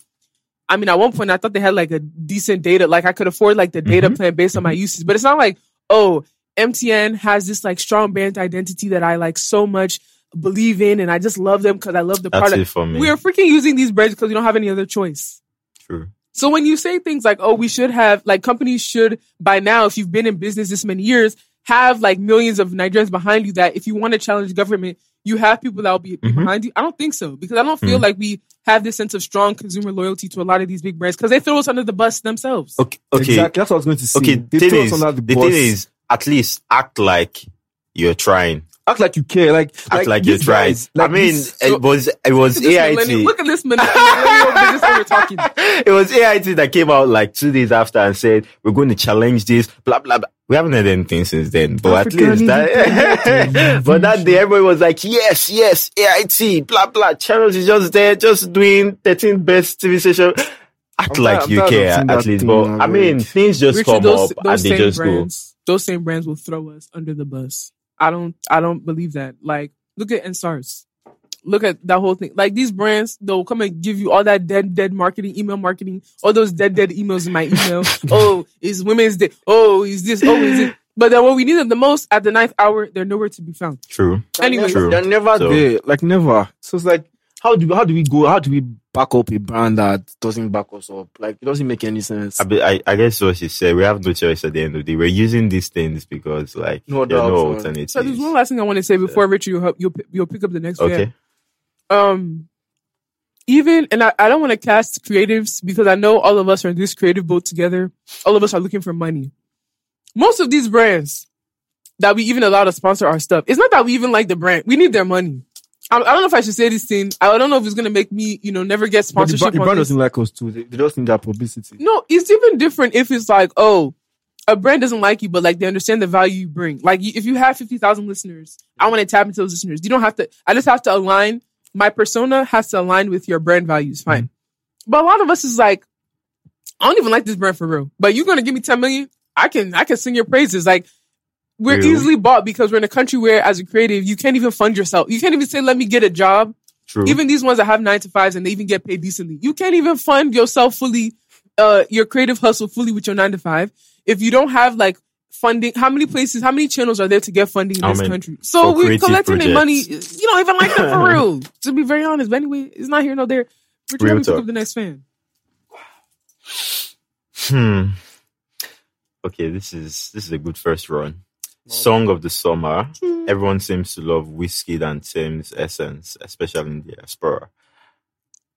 I mean, at one point I thought they had like a decent data, like I could afford like the data Mhm. plan based on my usage. But it's not like, oh, MTN has this like strong brand identity that I like so much believe in, and I just love them because I love the that's product. it for me. We are freaking using these brands because we don't have any other choice. True. So when you say things like, oh, we should have, like companies should by now, if you've been in business this many years, have like millions of Nigerians behind you that if you want to challenge government, you have people that will be, be Mhm. behind you. I don't think so because I don't feel Mhm. like we have this sense of strong consumer loyalty to a lot of these big brands because they throw us under the bus themselves. Okay. Okay. Exactly. That's what I was going to say. Okay. They thing throw is, us under the, the bus. thing is, at least act like you're trying. Act like you care. Like, Act like, you're these trying. guys, like I mean, this- it was it was Look at this millennial- AIT. Look at this millennial owner talking. it was AIT that came out like two days after and said we're going to challenge this. Blah blah. blah. We haven't heard anything since then, but Africa at least that. but that day, everybody was like, "Yes, yes, AIT." Blah blah. Channels is just there, just doing 13 best TV station. Act I'm like tired- you care at least. But I mean, things just Richard, come those, up and they just brands, those same brands will throw us under the bus. I don't, I don't believe that. Like, look at EndSARS. Look at that whole thing. Like these brands, they'll come and give you all that dead, dead marketing, email marketing, all those dead, dead emails in my email. oh, it's Women's Day. Oh, is this? Oh, is it? But then when we need them the most at the ninth hour, they're nowhere to be found. True. Anyway, True. they're never So- there. Like never. So it's like, how do how do we go? How do we back up a brand that doesn't back us up? Like it doesn't make any sense. I, be- I, I guess what she said, we have no choice at the end of the day. We're using these things because, like, No there are no man. alternatives. so there's one last thing I want to say before Richard, you'll, help- you'll, you'll pick up the next one. okay. um even and I, I don't want to cast creatives because I know all of us are in this creative boat together. All of us are looking for money. Most of these brands that we even allow to sponsor our stuff, it's not that we even like the brand. We need their money. I, I don't know if I should say this thing. I don't know if it's gonna make me, you know, never get but the, sponsorship. the brand doesn't like us too. They, they just need that publicity. No, it's even different if it's like, oh, a brand doesn't like you, but like they understand the value you bring. Like if you have 50,000 listeners, I want to tap into those listeners. You don't have to, I just have to align. My persona has to align with your brand values. Fine. Mm-hmm. But a lot of us is like, I don't even like this brand for real, but you're going to give me 10 million. I can, I can sing your praises. Like we're Really? easily bought because we're in a country where as a creative, you can't even fund yourself. You can't even say, let me get a job. True. Even these ones that have nine to fives and they even get paid decently. You can't even fund yourself fully, uh, your creative hustle fully with your nine to five. If you don't have like funding, how many places, how many channels are there to get funding in How this many- country? So we're collecting the money. You don't even like them for real, to be very honest. But anyway, it's not here nor there. Real let me pick up the next fan. Hmm. Okay, this is this is a good first run. Song of the summer. Mm. Everyone seems to love Wizkid and Tems' essence, especially in the diaspora.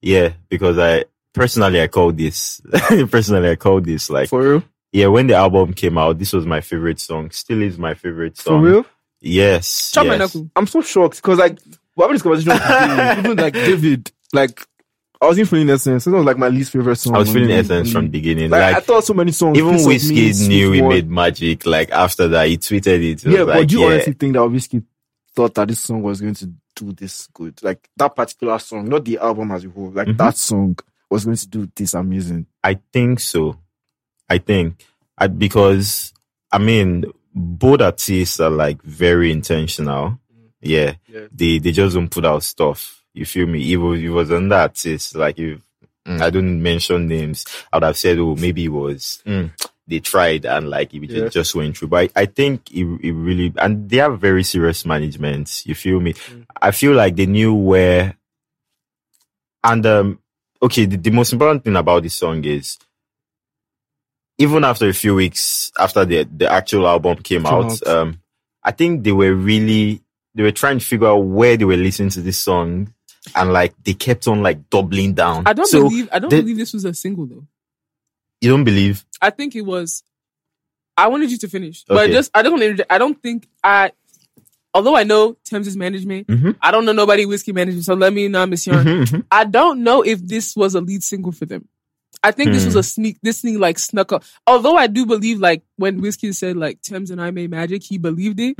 Yeah, because I personally I call this personally I call this like For real? yeah when the album came out this was my favorite song still is my favorite song. For real? yes yes. I'm so shocked because like we're having this conversation even like David, like I wasn't feeling essence. It was like my least favorite song. I was feeling essence from the beginning Like, like, I thought so many songs. even Piece of Me, Wizkid knew he made magic like after that he tweeted it, it Yeah, was but like, do you yeah. honestly think that Wizkid thought that this song was going to do this good? Like that particular song, not the album as a whole. Like Mhm. that song was going to do this amazing. I think so. I think I, because I mean both artists are like very intentional. Yeah, Yeah. they they just don't put out stuff. You feel me? It was it was on that artist. Like if mm, I don't mention names, I would have said, oh, maybe it was. Mm, they tried and like it Yeah. just went through. But I, I think it, it really and they have very serious management. You feel me? Mm. I feel like they knew where. And um, okay, the, the most important thing about this song is even after a few weeks after the the actual album came, Came out, out. um, I think they were really they were trying to figure out where they were listening to this song, and like they kept on like doubling down. I don't So believe I don't they- believe this was a single though. you don't believe. I think it was. I wanted you to finish, but Okay. just I don't. want to I don't think I. Although I know Tems' management, Mhm. I don't know nobody Wizkid management. So let me not miss yarn. Mhm, mhm. I don't know if this was a lead single for them. I think this was Hmm. a sneak. This thing like snuck up. Although I do believe like when Wizkid said like Tems and I made magic, he believed it.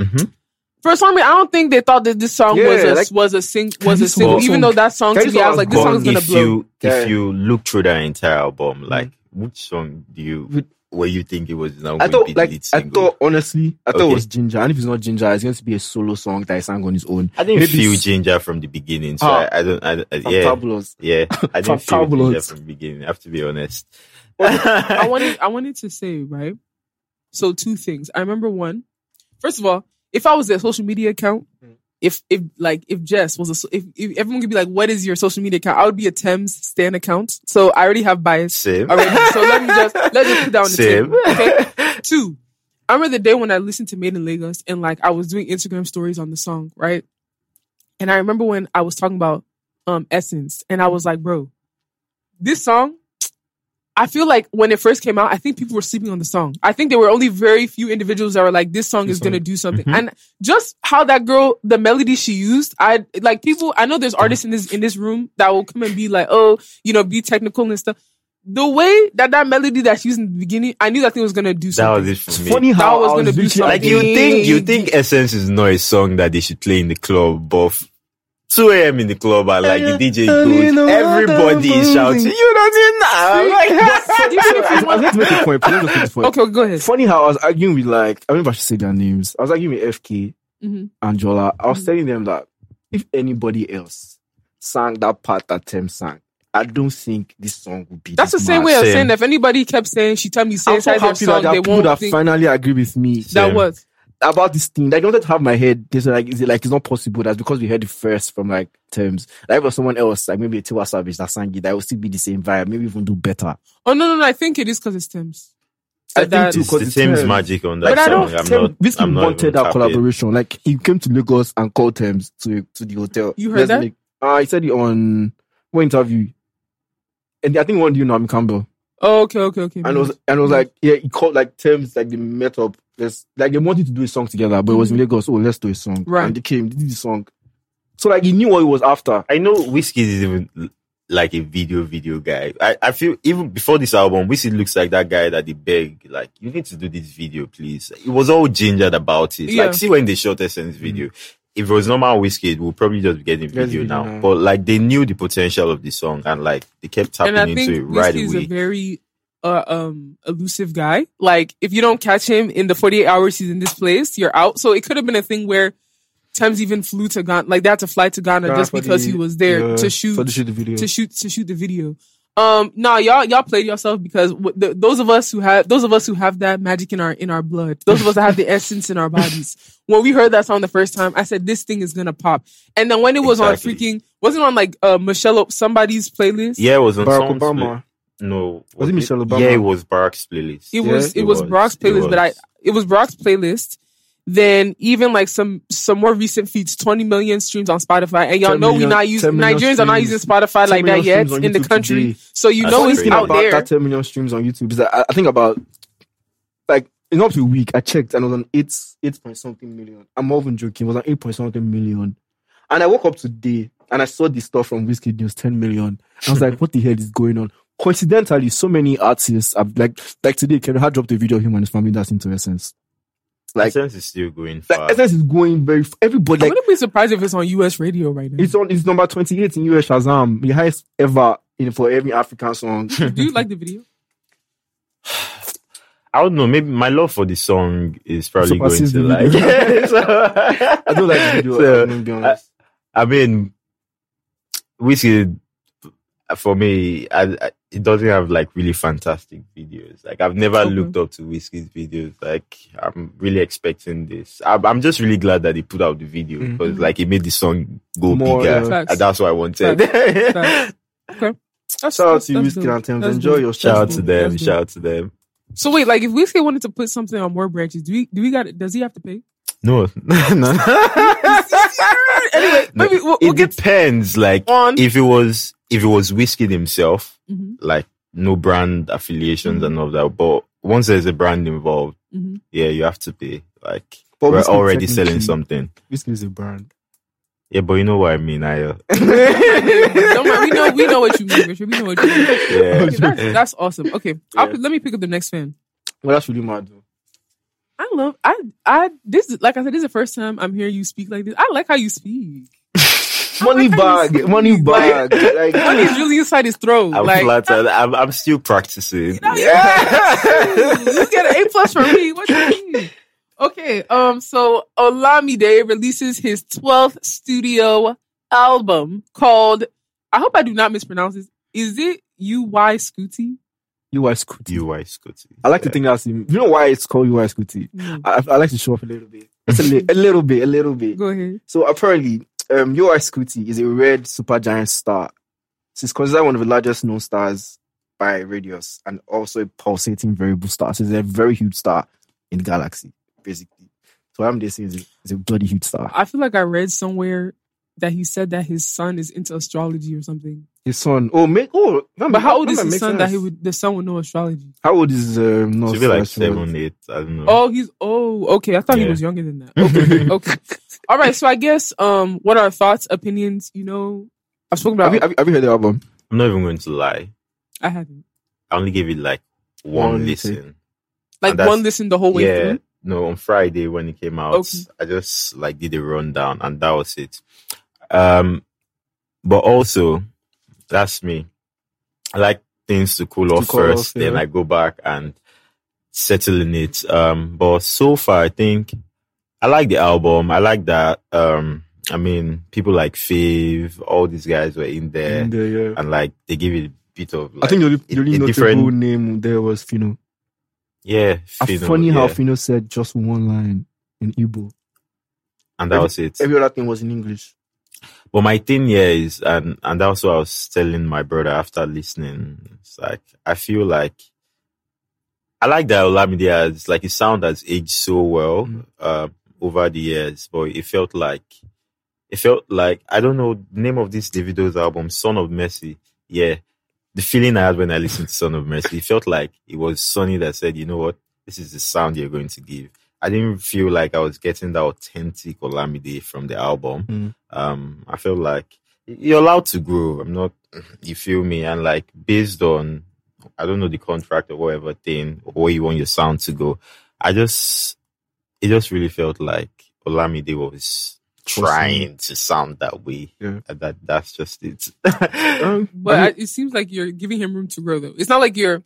For some reason, I don't think they thought that this song was a like- was a sing was a single. song- Even though that song Can to me, I was like, this song is gonna if blow. you Yeah. if you look through that entire album, like which song do you With- where you think it was now I thought, be like, I thought, honestly, I thought Okay. it was Ginger. And if it's not Ginger, it's going to be a solo song that I sang on his own. I didn't maybe feel s- Ginger from the beginning, so Ah. I, I don't. I, I, yeah, Fantabulous. yeah, I didn't feel Ginger from the beginning. I have to be honest. I wanted I wanted to say right. So two things. I remember one. First of all, if I was a social media account, if if like if Jess was a if, if everyone could be like, what is your social media account? I would be a Tems Stan account. So I already have bias Same. already. So let me just let's just put down the Same. table. Okay. Two. I remember the day when I listened to Made in Lagos and like I was doing Instagram stories on the song, right? And I remember when I was talking about um Essence and I was like, bro, this song, I feel like when it first came out, I think people were sleeping on the song. I think there were only very few individuals that were like, this song This is gonna do something. Mhm. And just how that girl, the melody she used, I like people, I know there's artists in this in this room that will come and be like, oh, you know, be technical and stuff. The way that that melody that she used in the beginning, I knew that thing was gonna do That something. was it for It's me. funny That was I gonna do something. Like you think you think Essence is not a song that they should play in the club, but f- 2 a.m. in the club and like the DJ Early in goes, everybody is shouting, you don't even know. I'm like, I was to make a point. Let make this point. Okay, go ahead. Funny how I was arguing with like I don't know if I should say their names. I was arguing with FK Mhm. and Jola. I was Mhm. telling them that if anybody else sang that part that Tem sang, I don't think this song would be. That's the same mad. way of saying if anybody kept saying she tell me say I'm inside their song, that they there are won't that think finally agree with me that Same. was. About this thing. They wanted to have my head. They said like, is it like it's not possible? That's because we heard it first from like Tems. Like if it was someone else, like maybe a Tiwa Savage that sang it, that would still be the same vibe. Maybe even do better. Oh no, no, no! I think it is because it's Tems. I That- think too, it's 'cause the it's same Tems. magic on that But I don't. I'm not. Wizkid I'm not wanted that happy. collaboration. Like he came to Lagos and called Tems to to the hotel. You heard that? Make, uh, he said it on one interview, and I think one you know Naomi Campbell, Oh, okay, okay, okay. and it was and it was like yeah, he called like Tems like they met up. There's like they wanted to do a song together, but it was in Lagos. Oh, let's do a song. Mm-hmm. Right. And they came, they did the song. So like he knew what he was after. I know Wizkid is even like a video video guy. I, I feel even before this album, Wizkid looks like that guy that they beg, like, you need to do this video, please. It was all gingered about it. Yeah. Like, see when they shot Essence video. If it was normal Wizkid, it would probably just be getting video video now. now. But like, they knew the potential of the song and like, they kept tapping and I into think it right Wizkid is a very uh, um elusive guy. Like if you don't catch him in the 48 hours he's in this place, you're out. So it could have been a thing where Tems even flew to Ghana, like they had to fly to Ghana Yeah, just because the- he was there yeah, to shoot for the shoot the video. to shoot to shoot the video. Um, nah, y'all y'all played yourself because w- the, those of us who have those of us who have that magic in our in our blood, those of us that have the essence in our bodies. When we heard that song the first time, I said this thing is gonna pop. And then when it was Exactly. on freaking wasn't on like uh Michelle somebody's playlist. yeah, it was on Barack Obama. play- No. Was it Michelle Obama? Yeah, it was Barack's playlist. It Yeah, was it, it was, was. Barack's It playlist, but I it was Barack's playlist. Then even like some some more recent feats, twenty million streams on Spotify, and y'all 10 know we not using 10 million Nigerians are not using Spotify like that yet in the country. today. So you That's know crazy. it's thing out about there. that 10 million streams on YouTube is that I, I think about like in up to a week I checked and it was on eight eight point something million. I'm not even joking. It was on eight point something million. And I woke up today and I saw this stuff from Wizkid News 10 million. I was like, what the hell is going on? Coincidentally, so many artists have like like today Kevin Hart dropped a video of him and his family that's into Essence. Like, Essence is still going like far. Essence is going very f- everybody I wouldn't be surprised if it's on US radio right now. it's on it's number 28 in US Shazam, the highest ever in for every African song. Do you like the video? I don't know. Maybe my love for the song is probably going to like. video. So- I don't like the video. So, I'm gonna be honest. I mean, Wizkid for me, I, I, it doesn't have like really fantastic videos. Like I've never Okay. looked up to Wizkid's videos. Like I'm really expecting this. I'm, I'm just really glad that they put out the video Mhm. because like it made the song go More, bigger. uh, And that's what I wanted. Facts. Okay. That's, Shout out to Wizkid dope. and Tems. That's Enjoy your Shout out to them. Shout out to them. So wait, like if Wizkid wanted to put something on more branches, do we do we got does he have to pay? No, no. anyway, No, maybe we'll, it we'll get depends. Like on. if it was if it was Wizkid himself, Mhm, like no brand affiliations Mhm. and all that. But once there's a brand involved, mhm. yeah, you have to pay. Like But we're already selling something. Wizkid is a brand. Yeah, but you know what I mean. I uh, Don't worry, we know we know what you mean, Richard. We know what you mean. yeah. Okay, that's, that's awesome. Okay, I'll, Yeah. let me pick up the next fan. Well, that's really mad. Though. I love I I this is like I said this is the first time I'm hearing you speak like this. I like how you speak. Money like how bag, money bag. Like, Money is really inside his throat. I'm like flattered. I'm, I'm still practicing. know, yeah. you get an A plus from me. What do you mean? Okay, um, so Olamide releases his 12th studio album called, I hope I do not mispronounce this. Is it UY Scuti? UY Scuti. UY Scuti. I like to think that's him. You know why it's called UY Scuti? No. I, I like to show off a little bit. It's a, li- a little bit, a little bit. Go ahead. So apparently, um, UY Scuti is a red supergiant star. So it's considered one of the largest known stars by radius and also a pulsating variable star. So it's a very huge star in the galaxy, basically. So what I'm just saying is a, is a bloody huge star. I feel like I read somewhere that he said that his son is into astrology or something. His son, oh, make, oh, that But how old is might his make son that he would the son would know astrology? How old is um? No, Should be like seven, eight. I don't know. Oh, he's oh okay. I thought he was younger than that. Okay, okay. All right. So I guess um, what are our thoughts, opinions? You know, I've spoken about. Have you, have, you, have you heard the album? I'm not even going to lie. I haven't I only gave it like one, One listen. like one listen the whole way yeah. through. No, on Friday when it came out, Okay. I just like did a rundown and that was it. Um, but also that's me. I like things to cool off cool first, off, then yeah. I go back and settle in it. Um, but so far, I think I like the album. I like that. Um, I mean, people like Fave, all these guys were in there, In the, yeah. and like they give it a bit of. Like, I think the only, the only notable different- name there was Phyno. yeah, Phyno, funny how. Phyno said just one line in Igbo. and that was it. Every other thing was in English. But my thing here is, and and that's what I was telling my brother after listening. It's like I feel like I like that Olamide has like his sound has aged so well Mm. uh, over the years, but it felt like it felt like I don't know the name of this Davido's album, Son of Mercy. Yeah, the feeling I had when I listened to Son of Mercy, it felt like it was Sony that said, "You know what? This is the sound you're going to give." I didn't feel like I was getting that authentic Olamide from the album Mm. um i feel like you're allowed to grow i'm not you feel me and like based on i don't know the contract or whatever thing where you want your sound to go i just it just really felt like olamide was trying to sound that way Yeah. And that that's just it Um, But I I it seems like you're giving him room to grow, though. It's not like you're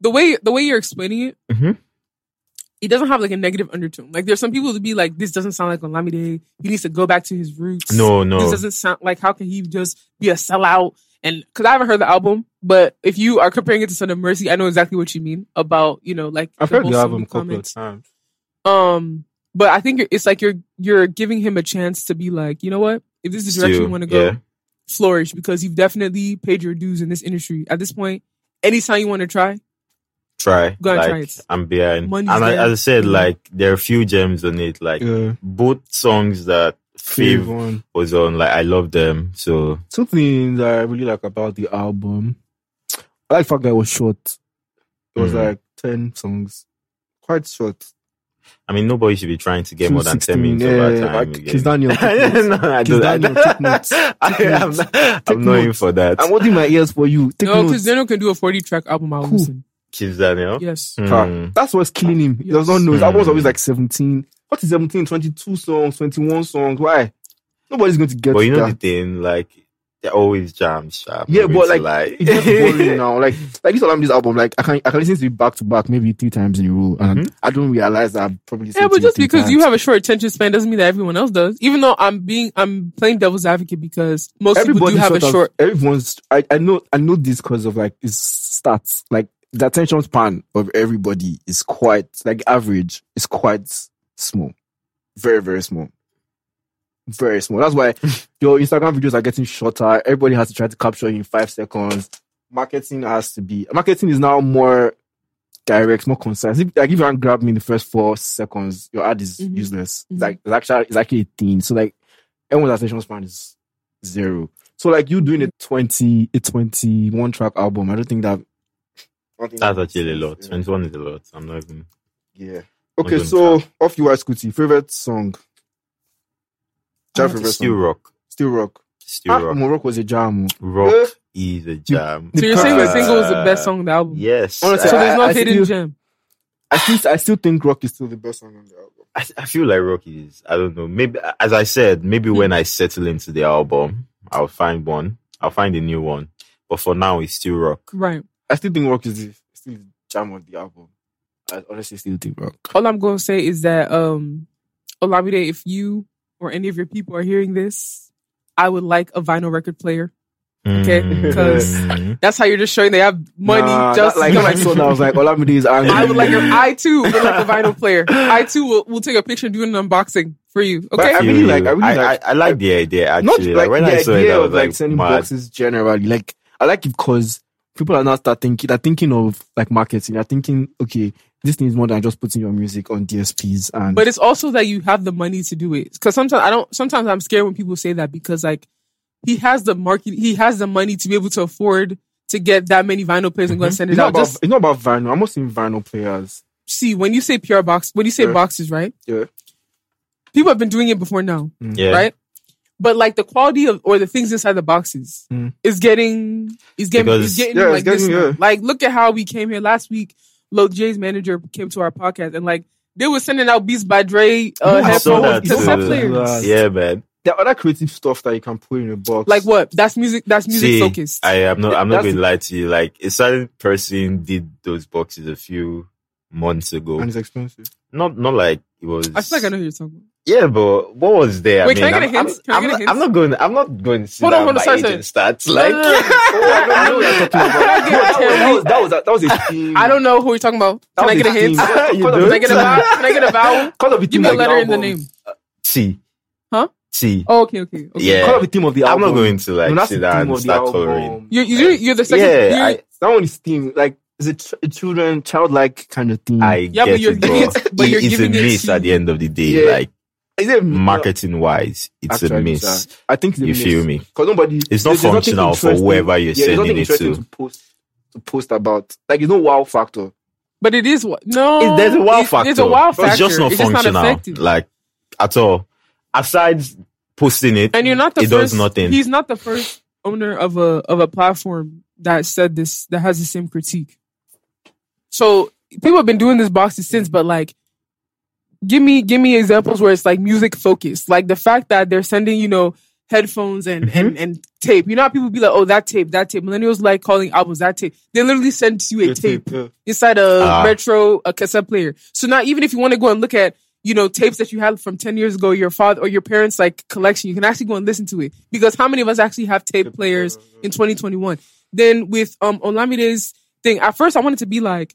the way the way you're explaining it. Mhm. It doesn't have like a negative undertone. Like there's some people to be like, this doesn't sound like Olamide. Day. He needs to go back to his roots. no no. This doesn't sound like how can he just be a sellout? And because I haven't heard the album, but if you are comparing it to Son of Mercy, I know exactly what you mean about you know like I've the heard the album a couple of times. Um, but I think it's like you're you're giving him a chance to be like, you know what? If this is the direction you want to go, yeah. flourish because you've definitely paid your dues in this industry. At this point, anytime you want to try, try Go and like try it. i'm behind Money's and I, as i said Mhm. like there are a few gems on it like Yeah. both songs that Fave Fave was on like i love them so Something that I really like about the album, I like the fact that it was short. It was Mhm. like 10 songs. Quite short. I mean, nobody should be trying to get more than 10 minutes yeah, of our time. like. Kiss Daniel, take notes. no, I Kiss don't. I, Daniel, take notes. I, Take am not, I'm not in for that. I'm holding my ears for you. Take no, notes. because Daniel can do a 40 track album. I'll Cool. listen. Kiss Daniel. Yes. Ah, That's what's killing him. He does not know. His Yes. album was always like 17. What is 17? 22 songs, 21 songs. Why? Nobody's going to get But you know that. the thing, like, they're always jams sharp. Yeah, but going like, to it's just boring now. Like, like this Olamide album, like I can I can listen to it back to back maybe three times in a row, and Mhm. I don't realize that I'm probably Yeah, but just because you have a short attention span doesn't mean that everyone else does. Even though I'm being, I'm playing devil's advocate because most people do have a short. Everyone's. I, I know. I know this because of like its stats. Like the attention span of everybody is quite like average. is quite small, very very small, very small. That's why your Instagram videos are getting shorter. Everybody has to try to capture you in five seconds. Marketing has to be. Marketing is now more direct, more concise. If, like if you to grab me in the first four seconds, your ad is Mhm. useless. Mhm. It's like it's actually it's actually a thing. So like everyone's attention span is zero. So like you doing a twenty a twenty one track album, I don't think that. I don't think That's actually a lot. sense. Twenty one is a lot. I'm not even. Yeah. Okay, even so off you are Scooty. Favorite song? Jam Uh, favorite Still song. rock. Still rock. Still Ah, rock. Morocco was a jam. Rock Eh. is a jam. So you're saying the Uh, single is the best song on the album? Yes. Honestly, So I, there's no I- I hidden still- gem. I still I still think rock is still the best song on the album. I, I feel like rock is. I don't know. Maybe as I said, maybe Hmm. when I settle into the album, I'll find one. I'll find a new one. But for now, it's still rock. Right. I still think rock is the, still the jam on the album. I honestly still think rock. All I'm going to say is that, um, Olamide, if you or any of your people are hearing this, I would like a vinyl record player. Okay, Mm. 'cause- That's how you're just showing they have money. Nah, just that, like to when I like, saw that, I was like, Olamide is angry. I would like. A, I too would like a vinyl player. I too will, will take a picture and do an unboxing for you. But Okay. I really like- I really I, like- I, I like the idea actually. Not like, like, when the I saw it, idea I was of like, like, sending mad. boxes generally. Like I like it because people are now start thinking. They're thinking of like marketing. They're thinking, okay, this thing is more than just putting your music on DSPs and. But it's also that you have the money to do it. Because sometimes I don't. Sometimes I'm scared when people say that because like he has the market, he has the money to be able to afford to get that many vinyl players and go and mm-hmm. send it it's not out. about Just it's not about vinyl. I'm not seeing vinyl players. see when you say PR box, when you say Yeah. boxes, right? Yeah. People have been doing it before now, mm. Yeah. right? But like the quality of or the things inside the boxes Mm. is getting is getting Because- is getting Yeah, like this. getting- now. yeah. Like look at how we came here last week. Lil J's manager came to our podcast and like they were sending out Beats by Dre uh, Yeah, headphones, that cassette players. Yeah, man. There are other creative stuff that you can put in a box. Like what? That's music. That's music See, focused. I am not. I'm not That's- going to lie to you. Like a certain person did those boxes a few months ago. and it's expensive. Not not like it was. I feel like I know who you're talking about. Yeah, but what was there? Wait, I can I get a I'm, hint? I'm, I'm a not? I'm not going. I'm not going to sit Hold on, down hold on, sorry, sorry. agent stats. Like, no, no, no. Oh, I know- I know what you're talking about. Can I get- No, can that was that was that was a theme. I don't know who you're talking about. Can I get a hint? You do? Can I get a vowel? Can I get a vowel? Call of the Give me a letter in the name. T. Huh? T. Oh, okay, okay, okay. Yeah. Call of the theme of the album. I'm not going to like No, sit down and start coloring. You're, you're, you're the second. Yeah, I, That one is theme. Like a, ch- a children, childlike kind of theme. I Yeah, but get you're it, but, it- but you're it's giving a it miss at the end of the day. Yeah. Like Is it marketing wise, it's a Actually, miss. sir, I think it's a You miss. feel me? Because nobody. It's not there's functional for whoever you're yeah, sending it interesting to. post to post about. Like you know wow factor. But it is what? No, It- there's a wow it- factor. There's a wow factor. It's just not it's functional, Just not like at all. Aside posting it, and you're not the it first. does nothing. He's not the first owner of a of a platform that said this that has the same critique. So people have been doing this boxes since, but like, give me give me examples where it's like music focused, like the fact that they're sending you know headphones and Mm-hmm. and and tape. You know how people be like, oh that tape, that tape. Millennials like calling albums that tape. They literally send you a Yeah, tape yeah. inside a Ah. retro a cassette player. So now even if you want to go and look at you know tapes that you had from 10 years ago your father or your parents like collection you can actually go and listen to it because how many of us actually have tape players in 2021 then with um Olamide's thing at first I wanted to be like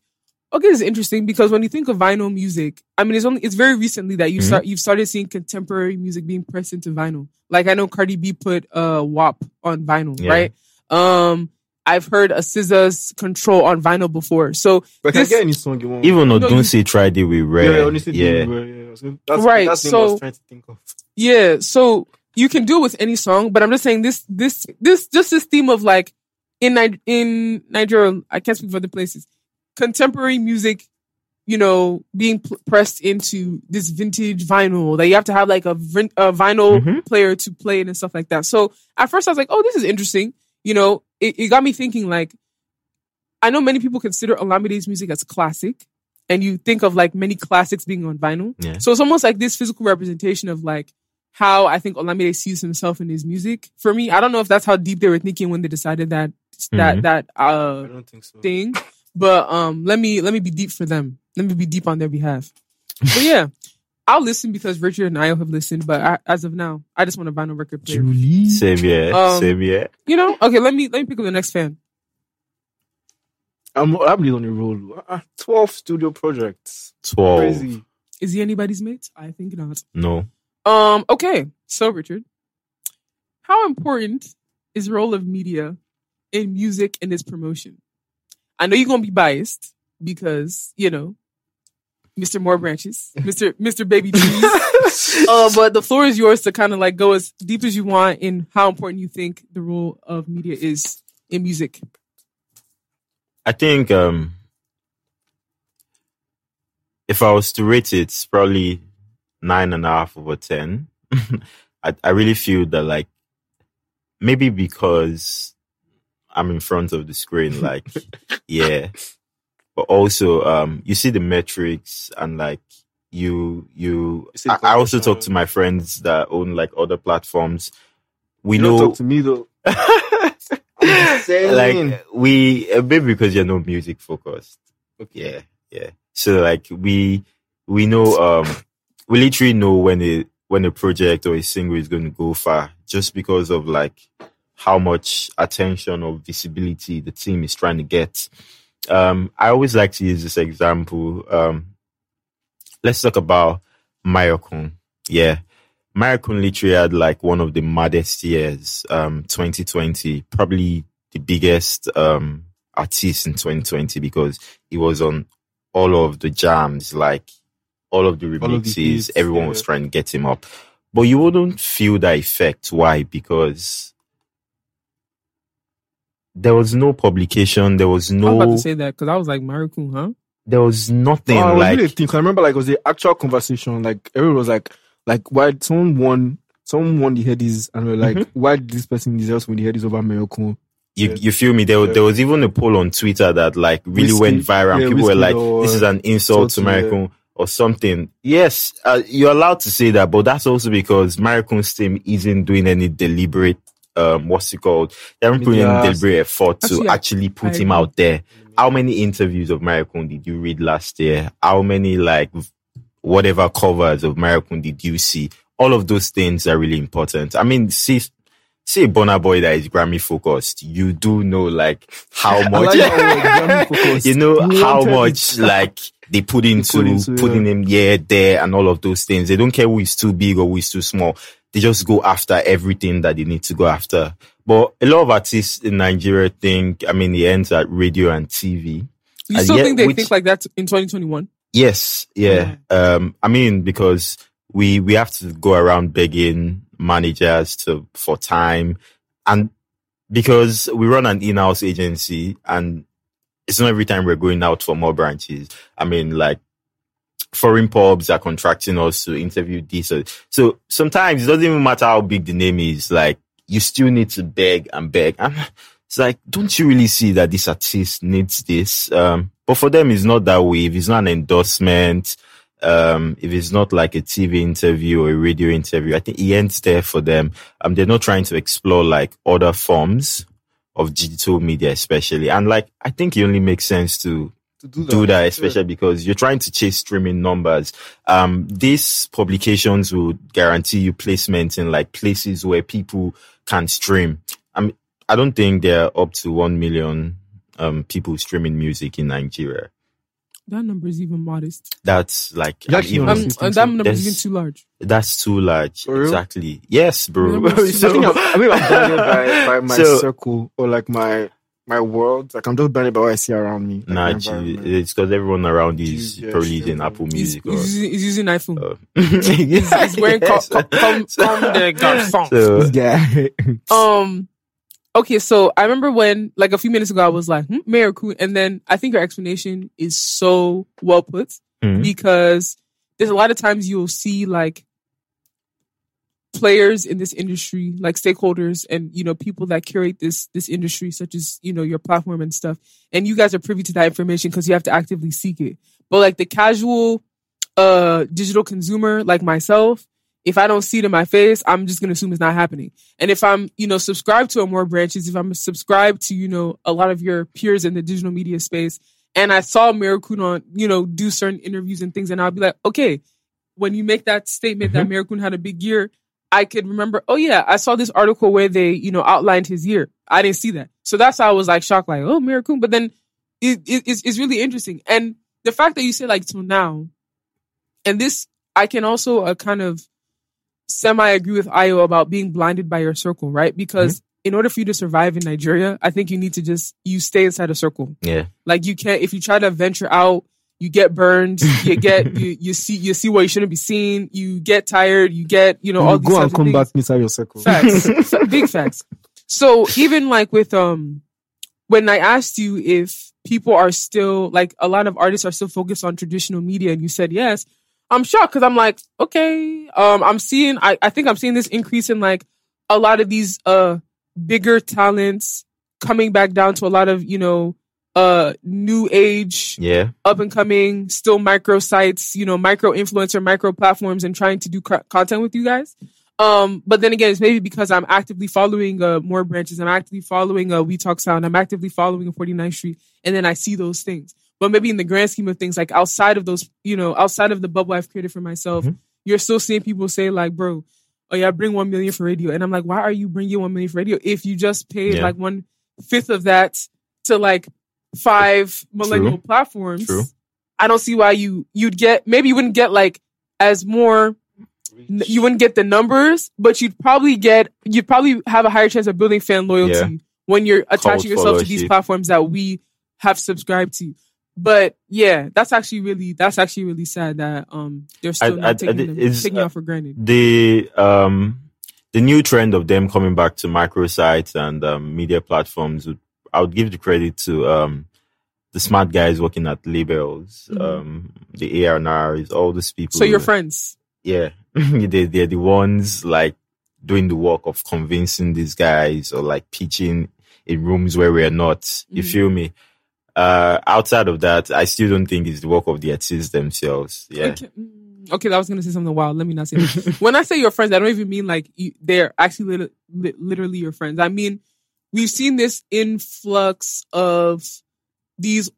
okay this is interesting because when you think of vinyl music I mean it's only it's very recently that you Mhm. start you've started seeing contemporary music being pressed into vinyl like I know Cardi B put uh WAP on vinyl Yeah. right um I've heard a SZA's control on vinyl before so But can This- I get any song you want? Even though No, don't you- say tried it with yeah, Red. yeah, honestly, yeah. yeah. yeah. So That's, Right, That's the thing I so- was trying to think of. Yeah, so you can do it with any song, but I'm just saying this, this, this, just this theme of like in Ni- in Nigeria, I can't speak for other places, contemporary music, you know, being pl- pressed into this vintage vinyl that you have to have like a, vin- a vinyl Mhm. player to play it and stuff like that. So at first I was like, oh, this is interesting. You know, it, it got me thinking like, I know many people consider Olamide's music as classic, and you think of like many classics being on vinyl. Yeah. So it's almost like this physical representation of like how I think Olamide sees himself in his music. For me, I don't know if that's how deep they were thinking when they decided that that Mhm. that I uh don't think so. thing. But um let me let me be deep for them. Let me be deep on their behalf. But yeah. I'll listen because Richard and I have listened, but I, as of now, I just want a vinyl record player. Julie. Same here. Um, same here. You know? Okay, let me let me pick up the next fan. I'm I'm really on a roll. Ah, Twelve studio projects. Twelve. Crazy. Is he anybody's mate? I think not. No. Um, okay. So Richard, how important is role of media in music and its promotion? I know you're gonna be biased, because you know, Mr. More Branches, Mr. Mr. Baby Trees. uh, but the floor is yours to kind of like go as deep as you want in how important you think the role of media is in music. I think um, if I was to rate it, it's probably nine and a half over ten. I, I really feel that like maybe because I'm in front of the screen, like yeah, but also um, you see the metrics and like you you. I, I also talk to my friends that own like other platforms. We You don't know talk to me though. Like we maybe because you're not music focused. Yeah, yeah. So like we we know um we literally know when a when a project or a single is going to go far just because of like how much attention or visibility the team is trying to get. Um I always like to use this example. Um let's talk about Mayorkun. Yeah. Mayorkun literally had like one of the maddest years, um, 2020, probably the biggest, um, artist in 2020 because he was on all of the jams, like all of the All of the remixes. Everyone yeah. was trying to get him up, but you wouldn't feel that effect. Why? Because there was no publication. There was no. I was about to say that because I was like, Mayorkun, huh? there was nothing Oh, I like, really thinking. I remember like it was the actual conversation. Like everyone was like, like why someone won, someone won the headies, and we're like, Mm-hmm. why did this person deserves win the headies over Miracle? You, Yeah. you feel me? There, Yeah. there was even a poll on Twitter that like really Whiskey. went viral. Yeah, People were like, "This is an insult to Salty. Mayorkun or something." Yes, uh, you're allowed to say that, but that's also because Mayorkun's team isn't doing any deliberate, um, what's it called? They haven't put in deliberate effort to Actually, I- actually put I him out there. How many interviews of Mayorkun did you read last year? How many like whatever covers of Mayorkun did you see? All of those things are really important. I mean, see, see a Burna Boy that is Grammy focused. You do know like how much, like that word, Grammy focused. you know how much like they put into, put into, putting yeah. him here, there, and all of those things. They don't care who is too big or who is too small. They just go after everything that they need to go after. But a lot of artists in Nigeria think, I mean, it ends at radio and TV. You And still yet think they which- think like that in 2021? Yes, yeah. Um, I mean, because we we have to go around begging managers to for time, and because we run an in-house agency, and it's not every time we're going out for more branches. I mean, like foreign pubs are contracting us to interview this. So sometimes it doesn't even matter how big the name is. Like you still need to beg and beg. And it's like, don't you really see that this artist needs this? Um, but for them, it's not that way. If it's not an endorsement, um, if it's not like a TV interview or a radio interview, I think it ends there for them. Um, they're not trying to explore like other forms of digital media, especially. And like, I think it only makes sense to do that. do that, especially because you're trying to chase streaming numbers. Um, these publications will guarantee you placement in like places where people can stream. I mean, I don't think they're up to 1 million, um, people streaming music in Nigeria. That number is even modest. That's like, actually, even- Um, uh, that number is even too large. that's too large. For real? Exactly. Yes, bro. Numbers too I think I'm, I mean, I'm by, by my So- circle or like my my world. Like I'm just blinded by what I see around me. Like, Nah, it's because everyone around you is Yeah, probably sure. using Apple He's, Music. or, he's, using, he's using iPhone. uh, he's, he's wearing co- Yes. co- come, So- come the garçon. so- This guy. Um, okay, so I remember when, like a few minutes ago, I was like, hmm, Mayorkun, and then I think your explanation is so well put Mhm. because there's a lot of times you'll see like players in this industry, like stakeholders and you know people that curate this this industry, such as you know your platform and stuff, and you guys are privy to that information because you have to actively seek it. But like the casual uh digital consumer like myself if I don't see it in my face, I'm just gonna assume it's not happening. And if I'm, you know, subscribed to more branches, if I'm subscribed to, you know, a lot of your peers in the digital media space, and I saw Mayorkun on, you know, do certain interviews and things, and I'll be like, okay, when you make that statement that Mayorkun had a big year, I could remember, oh yeah, I saw this article where they, you know, outlined his year. I didn't see that. So that's how I was like shocked, like, oh, Mayorkun. But then it, it, it's, it's really interesting. And the fact that you say like till now, and this, I can also uh, kind of semi agree with Io about being blinded by your circle, right? Because in order for you to survive in Nigeria, I think you need to just you stay inside a circle. Yeah. Like you can't if you try to venture out, you get burned, you get you you see you see what you shouldn't be seeing, you get tired, you get you know all You these go and come things. back inside your circle. Facts. Fa- Big facts. So even like with um when I asked you if people are still like a lot of artists are still focused on traditional media and you said yes, I'm shocked because I'm like, okay, um I'm seeing I, I think I'm seeing this increase in like a lot of these uh bigger talents coming back down to a lot of, you know, uh new age Yeah. up and coming, still micro sites, you know, micro influencer, micro platforms, and trying to do co- content with you guys. Um, but then again, it's maybe because I'm actively following uh, more branches. I'm actively following uh, We Talk Sound. I'm actively following 49th Street, and then I see those things. But maybe in the grand scheme of things, like outside of those, you know, outside of the bubble I've created for myself, Mhm. you're still seeing people say like, "Bro, oh yeah, bring one million for radio," and I'm like, "Why are you bringing one million for radio if you just paid Yeah. like one fifth of that to like five millennial platforms?" True. I don't see why you you'd get maybe you wouldn't get like as more n- you wouldn't get the numbers, but you'd probably get you'd probably have a higher chance of building fan loyalty Yeah. when you're attaching yourself to these platforms that we have subscribed to. But yeah, that's actually really that's actually really sad that um they're still I- not I- taking, I- them, taking uh, for granted. the um the new trend of them coming back to microsites and um, media platforms would I would give the credit to um the smart guys working at labels, Mhm. um the A&Rs, all these people. So your friends. yeah, they they're the ones like doing the work of convincing these guys or like pitching in rooms where we're not. You Mhm. feel me? Uh, outside of that, I still don't think it's the work of the artists themselves. Yeah. Okay, mm, okay, I was gonna say something wild. Let me not say. when I say your friends, I don't even mean like you, they're actually lit- lit- literally your friends. I mean we've seen this influx of these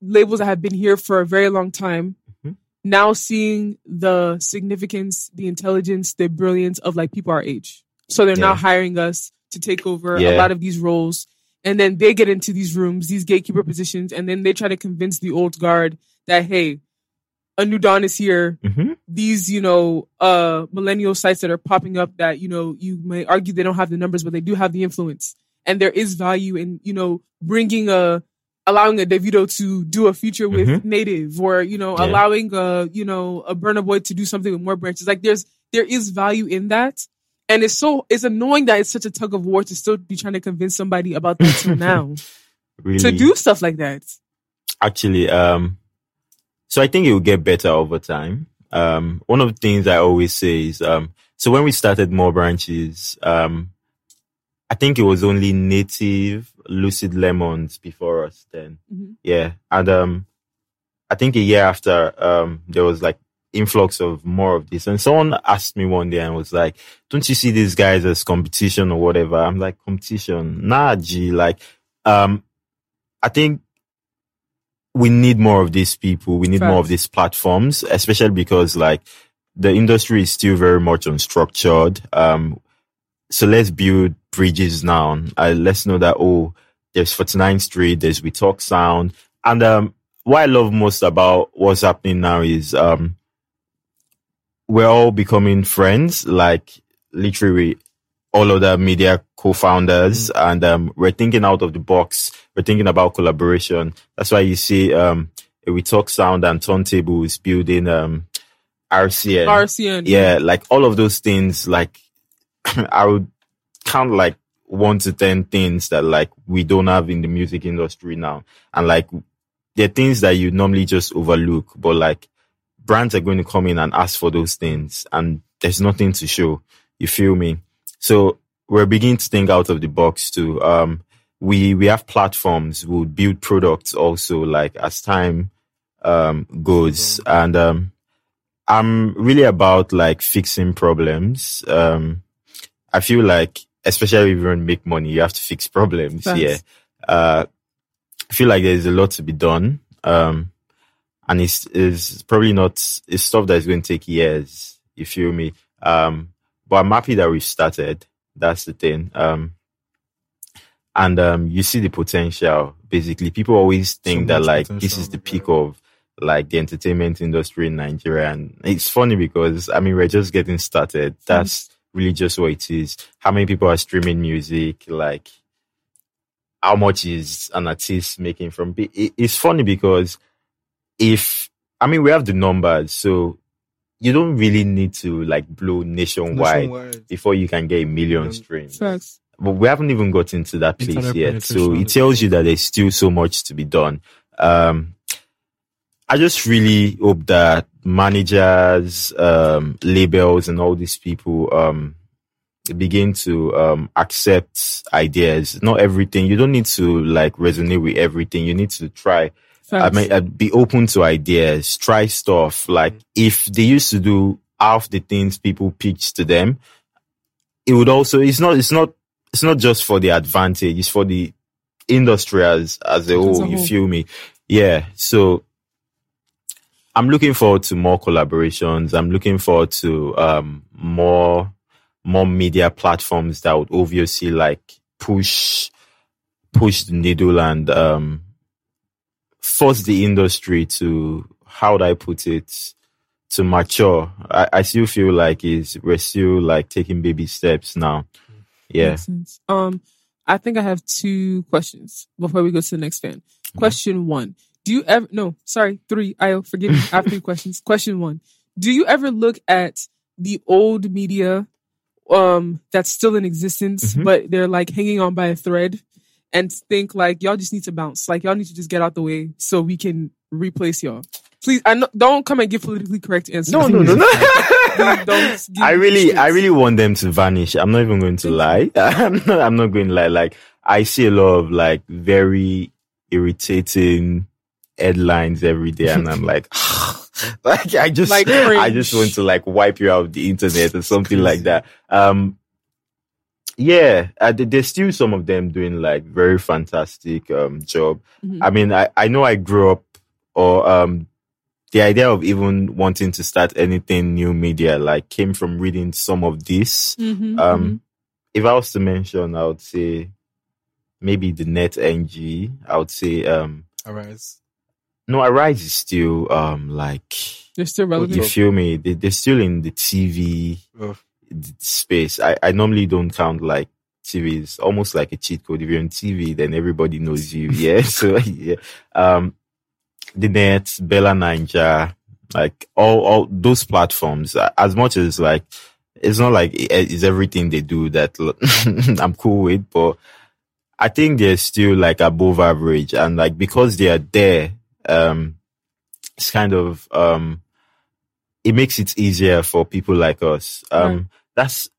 labels that have been here for a very long time. Mhm. Now seeing the significance, the intelligence, the brilliance of like people our age. So they're now hiring us to take over a lot of these roles. And then they get into these rooms, these gatekeeper positions, and then they try to convince the old guard that, hey, a new dawn is here. hmm These, you know, uh, millennial sites that are popping up that, you know, you may argue they don't have the numbers, but they do have the influence. And there is value in, you know, bringing a, allowing a Davido to do a feature with Mhm. Native or, you know, Yeah. allowing a, you know, a Burna Boy to do something with more branches. Like there's, there is value in that. And it's so, it's annoying that it's such a tug of war to still be trying to convince somebody about that till now Really. to do stuff like that. actually um so i think it will get better over time um one of the things i always say is um so when we started more branches um i think it was only native lucid lemons before us then Mhm. yeah and um i think a year after um there was like influx of more of this and someone asked me one day and was like don't you see these guys as competition or whatever i'm like competition nah g like um i think we need more of these people. We need more of these platforms, especially because like the industry is still very much unstructured. Um, so let's build bridges now. Uh, let's know that, oh, there's 49th Street, there's We Talk Sound. And, um, what I love most about what's happening now is, um, we're all becoming friends, like literally all other media co-founders and um, we're thinking out of the box. We're thinking about collaboration. That's why you see um, we talk sound and turntables building um, RCN. RCN. yeah, like all of those things. Like I would count like one to ten things that like we don't have in the music industry now, and like they're things that you normally just overlook, but like brands are going to come in and ask for those things, and there's nothing to show. You feel me? So we're beginning to think out of the box too. Um, we we have platforms. We'll build products also. Like as time um goes, and um, I'm really about like fixing problems. Um, I feel like, especially if you want to make money, you have to fix problems. Facts. Yeah. Uh, I feel like there's a lot to be done. Um, and it's, it's probably not, it's stuff that's going to take years. You feel me? Um, but I'm happy that we've started. That's the thing. Um, and, um, you see the potential. Basically, people always think So that like this is the yeah. peak of like the entertainment industry in Nigeria. And it's funny because I mean, we're just getting started. That's really just what it is. How many people are streaming music? Like, how much is an artist making from? it- it- It's funny because if I mean we have the numbers, so you don't really need to like blow nationwide Nationwide. before you can get a million streams. Facts. But we haven't even gotten to that place Internet yet. So it tells you that there's still so much to be done. Um, I just really hope that managers, um, labels and all these people, um, begin to, um, accept ideas. Not everything. You don't need to like resonate with everything. You need to try. I Facts. mean, uh, be open to ideas, try stuff. Like if they used to do half the things people pitch to them, it would also, it's not, it's not, it's not just for the advantage, it's for the industry as, as a whole. a You feel me? Yeah. So I'm looking forward to more collaborations. I'm looking forward to, um, more, more media platforms that would obviously like push, push the needle and, um, force the industry to how would I put it to mature. I, I still feel like is we're still like taking baby steps now. Yeah. Um, I think I have two questions before we go to the next fan. Question one: Do you ever? No, sorry, three. I'll forgive me. I have three questions. Question one: Do you ever look at the old media, um, that's still in existence, Mhm. but they're like hanging on by a thread, and think like y'all just need to bounce, like y'all need to just get out the way so we can replace y'all. Please, I know, don't come and give politically correct answers. No, no, no, no. Please don't give I really, I really want them to vanish. I'm not even going to lie. I'm not, I'm not going to lie. Like, I see a lot of like very irritating headlines every day and I'm like, like, I just, Like I just want to like wipe you out of the internet or something like that. Um, yeah, uh, there's still some of them doing like very fantastic, um, job. Mhm. I mean, I, I know I grew up or, um, the idea of even wanting to start anything new media like came from reading some of this. Mhm, Um, if I was to mention, I would say maybe the net NG. I would say, um, Arise. No, Arise is still, um, like, they're still relevant. you feel me? They, they're still in the TV Oh. space. I, I normally don't count like TV. It's almost like a cheat code. If you're on TV, then everybody knows you. Yeah. So, yeah. Um, the net, BellaNaija, like all, all those platforms, uh, as much as like, it's not like it's everything they do that I'm cool with, but I think they're still like above average. And like, because they are there, um, it's kind of, um, it makes it easier for people like us. Um, Right. that's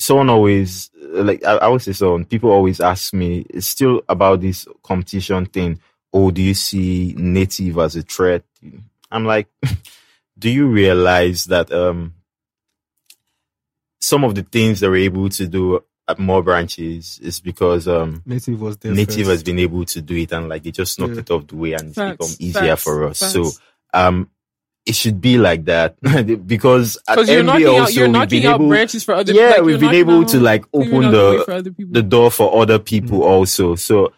someone always like I, I would say someone people always ask me it's still about this competition thing oh do you see native as a threat i'm like do you realize that um some of the things that we're able to do more branches is because um Native was there. native first. has been able to do it and like they just knocked Yeah. it off the way and it's Facts, become easier facts, for us so um it should be like that because at you're MB knocking out, also you're we've knocking been out able branches for other. People, yeah like, we've been able out- to like open out the way the for other people. the door for other people also so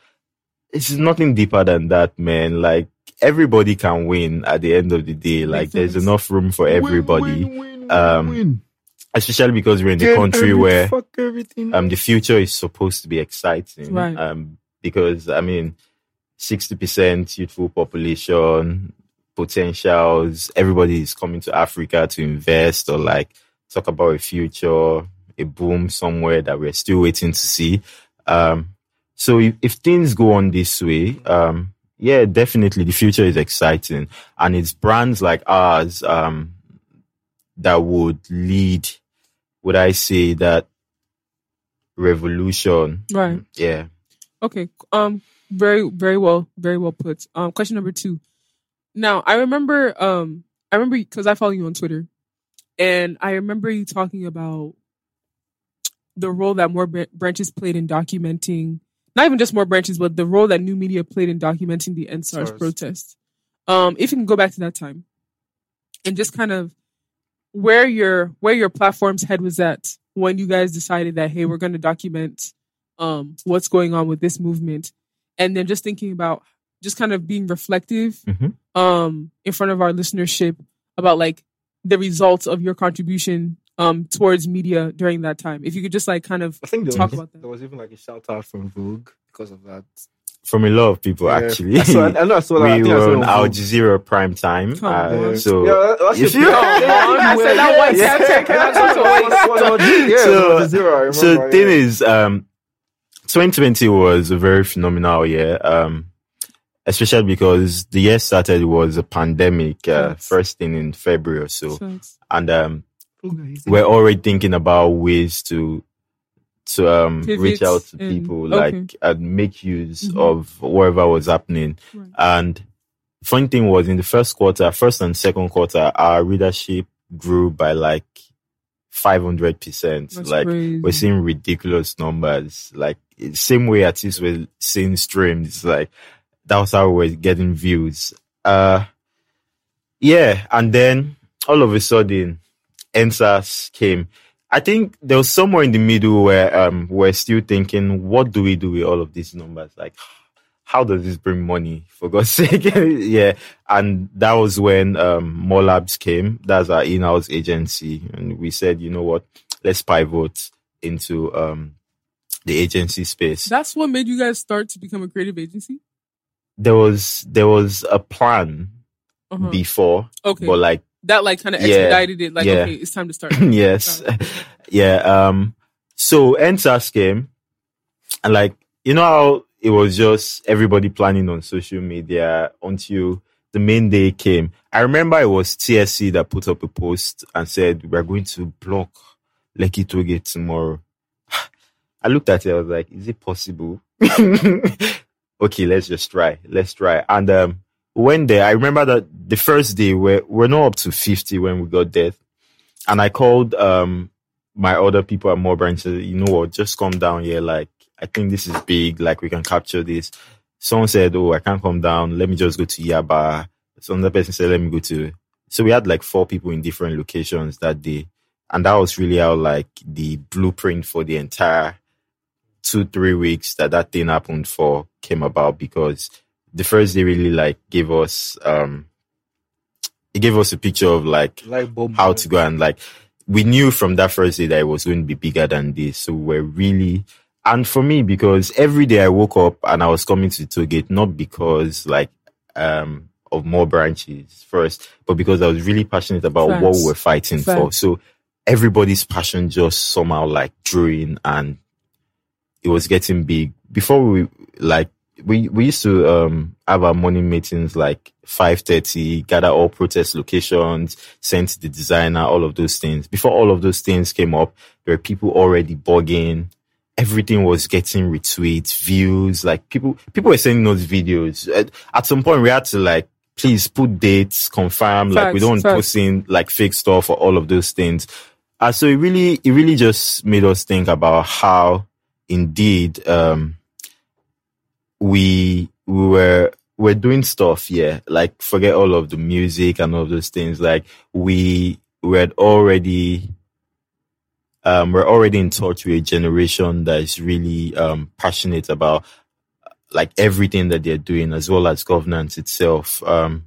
it's nothing deeper than that man like everybody can win at the end of the day like Makes there's sense. enough room for Win, everybody win, win, Um, win. Especially because we're in the Get country where fuck everything. um the future is supposed to be exciting Right. um because i mean 60% youthful population potentials everybody is coming to africa to invest or like talk about a future a boom somewhere that we're still waiting to see um so if, if things go on this way um yeah definitely the future is exciting and it's brands like ours um that would lead would i say that revolution right. yeah Okay. Um. Very, very well, very well put. Um. Question number two. Now, I remember. Um. I remember because I follow you on Twitter, and I remember you talking about the role that more branches played in documenting, not even just more branches, but the role that new media played in documenting the EndSARS protest. Um. If you can go back to that time, and just kind of where your where your platform's head was at when you guys decided that hey, we're going to document um, what's going on with this movement, and then just thinking about just kind of being reflective Mhm. um, in front of our listenership about like the results of your contribution um towards media during that time? If you could just like kind of I think talk was, about that. there was even like a shout out from Vogue because of that. From a lot of people, Yeah. actually. I, saw, I know I saw that. We I saw were it on on Al Jazeera prime time. Come uh, so yeah, that's if you- yeah, I said that white yeah. So- it was a zero, I remember, so the thing is, um, 2020 was a very phenomenal year. Um, especially because the year started was a pandemic, uh, Yes. first thing in February or so. Thanks. And, um, we're already thinking about ways to to um reach out to and- people okay. like and make use Mhm. of whatever was happening Right. and funny thing was in the first quarter first and second quarter our readership grew by like 500 percent That's like crazy. we're seeing ridiculous numbers like same way artists were seeing streams like that was how we were getting views uh yeah and then all of a sudden EndSARS came. I think there was somewhere in the middle where um we're still thinking, what do we do with all of these numbers? Like, how does this bring money? For God's sake, yeah. And that was when um More Labs came. That's our in-house agency, and we said, you know what? Let's pivot into um the agency space. That's what made you guys start to become a creative agency. There was there was a plan Uh-huh. before, Okay, but like that like kind of Yeah. expedited it. Like, Yeah. okay, it's time to start. yes. yeah. Um, so EndSARS came and like, you know how it was just everybody planning on social media until the main day came. I remember it was TSC that put up a post and said, we're going to block Lekki Tollgate tomorrow. I looked at it. I was like, is it possible? okay, let's just try. Let's try. And, um, when there, I remember that the first day we're, we're not up to 50 when we got there. And I called, um, my other people at More Branch said, you know what, just come down here. Like, I think this is big. Like, we can capture this. Someone said, oh, I can't come down. Let me just go to Yaba. So another person said, let me go to. So we had like four people in different locations that day. And that was really how like the blueprint for the entire two, three weeks that that thing happened for came about because the first day really like gave us, um, it gave us a picture of like Like Bob how to go and like we knew from that first day that it was going to be bigger than this. So we're really and for me because every day I woke up and I was coming to the Tollgate not because like um of more branches first, but because I was really passionate about what Facts. we were fighting for. So everybody's passion just somehow like drew in and it was getting big. Before we like we we used to um have our morning meetings like five thirty, gather all protest locations, send the designer, all of those things. Before all of those things came up, there were people already bugging. Everything was getting retweets, views. Like people, people were sending those videos. At, at some point, we had to like, please put dates, confirm. like we don't facts. post in like fake stuff or all of those things. Uh, so it really, it really just made us think about how indeed, um, we, we were, we're doing stuff, yeah. Like forget all of the music and all of those things. Like we, we had already, um, we're already in touch with a generation that is really, um, passionate about like everything that they're doing as well as governance itself. Um,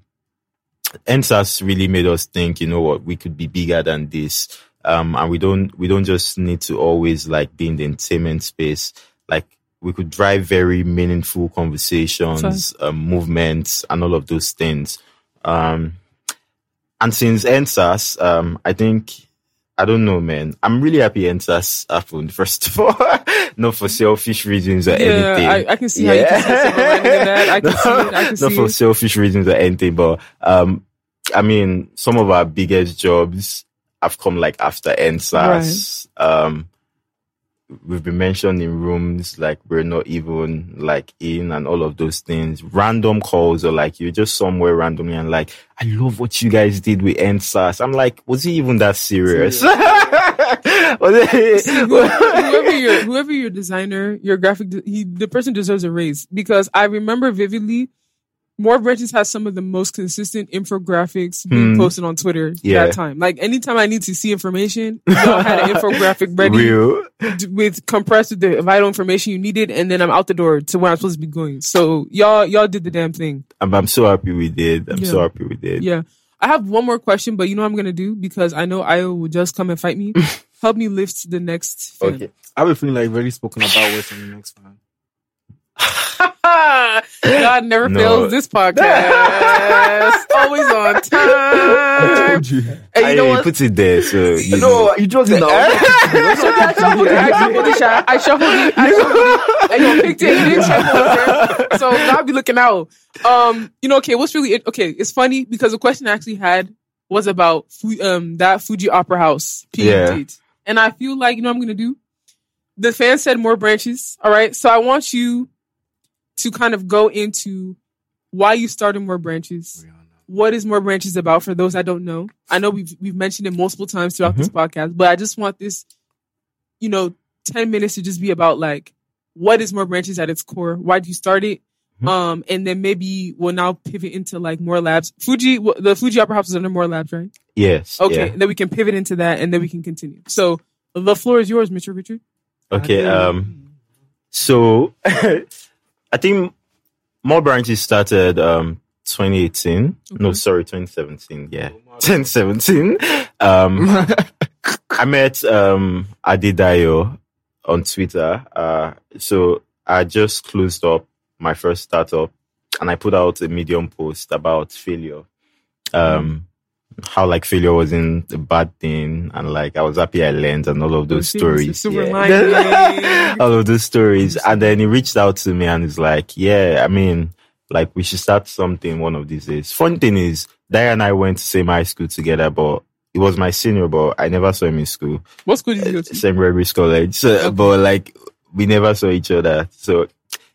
EndSARS really made us think, you know what, we could be bigger than this. Um, and we don't, we don't just need to always like be in the entertainment space. Like we could drive very meaningful conversations, um, movements and all of those things. Um, and since EndSARS, um, I think, I don't know, man. I'm really happy EndSARS happened, first of all. Not for selfish reasons or Yeah, anything. I, I can see how you can see silver lining in that. I can see it. I can Not see for it. selfish reasons or anything, but um, I mean, some of our biggest jobs have come like after EndSARS. Um, we've been mentioned in rooms like we're not even like in and all of those things. Random calls or like you're just somewhere randomly and like, I love what you guys did with EndSARS. I'm like, was it even that serious? Whoever your whoever your designer, your graphic, he the person deserves a raise because I remember vividly. More Branches has some of the most consistent infographics being Hmm. posted on Twitter Yeah. that time. Like anytime I need to see information, y'all had an infographic ready Real. d- with compressed with the vital information you needed, and then I'm out the door to where I'm supposed to be going. So y'all y'all did the damn thing. I'm, I'm so happy we did. I'm so happy we did. Yeah. I have one more question, but you know what I'm gonna do because I know Io will just come and fight me. Help me lift the next. Fan. Okay. I have a feeling like very spoken about what's on the next one. God never No. fails this podcast. Always on I time. told you. And you know I what? put it there, so you No, you just now. I shuffled it. I shuffled it. Sha. I shuffled it. I shuffled it. And you picked it. You didn't check what was there. So God be looking out. Um, you know, okay, what's really okay? It's funny because the question I actually had was about Fu- um that Fuji Opera House PM Yeah. date, and I feel like you know what I'm gonna do. The fan said more branches. All right, so I want you to kind of go into why you started more branches. What is more branches about for those that don't know? I know we've we've mentioned it multiple times throughout this podcast, but I just want this, you know, ten minutes to just be about like what is more branches at its core? Why do you start it? Mhm. Um, and then maybe we'll now pivot into like more labs. Fuji, the Fuji Opera House is under more labs, right? yes. Okay, yeah. and then we can pivot into that, and then we can continue. So the floor is yours, Mr. Richard. Okay. Um. So, I think more branches started um 2018. No, sorry, 2017. Yeah, 2017. Um, I met um Adedayo on Twitter. Uh, so I just closed up my first startup, and I put out a Medium post about failure. Um. How like failure wasn't a bad thing, and like I was happy I learned, and all of those stories. Yeah. all of those stories. And then he reached out to me and he's like, Yeah, I mean, like we should start something one of these days. Fun thing is, Daya and I went to same high school together, but he was my senior, but I never saw him in school. What school did you go to? St. Gregory's College. So, Okay. but like we never saw each other. So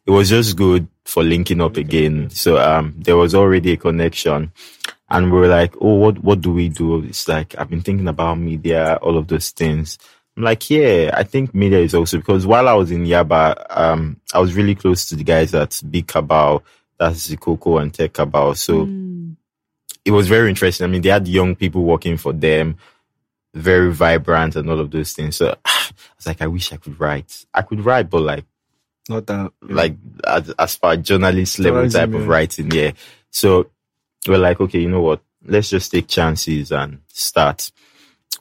it was just good for linking up again. So um there was already a connection. And we were like, oh, what what do we do? It's like I've been thinking about media, all of those things. I'm like, yeah, I think media is also because while I was in Yaba, um, I was really close to the guys at Big Cabal, that's Zikoko and Tech Cabal. So Mm. it was very interesting. I mean, they had young people working for them, very vibrant and all of those things. So I was like, I wish I could write. I could write, but like, Not that. like as, as far journalist level Journalism, type of writing, yeah. So we're like, okay, you know what? Let's just take chances and start.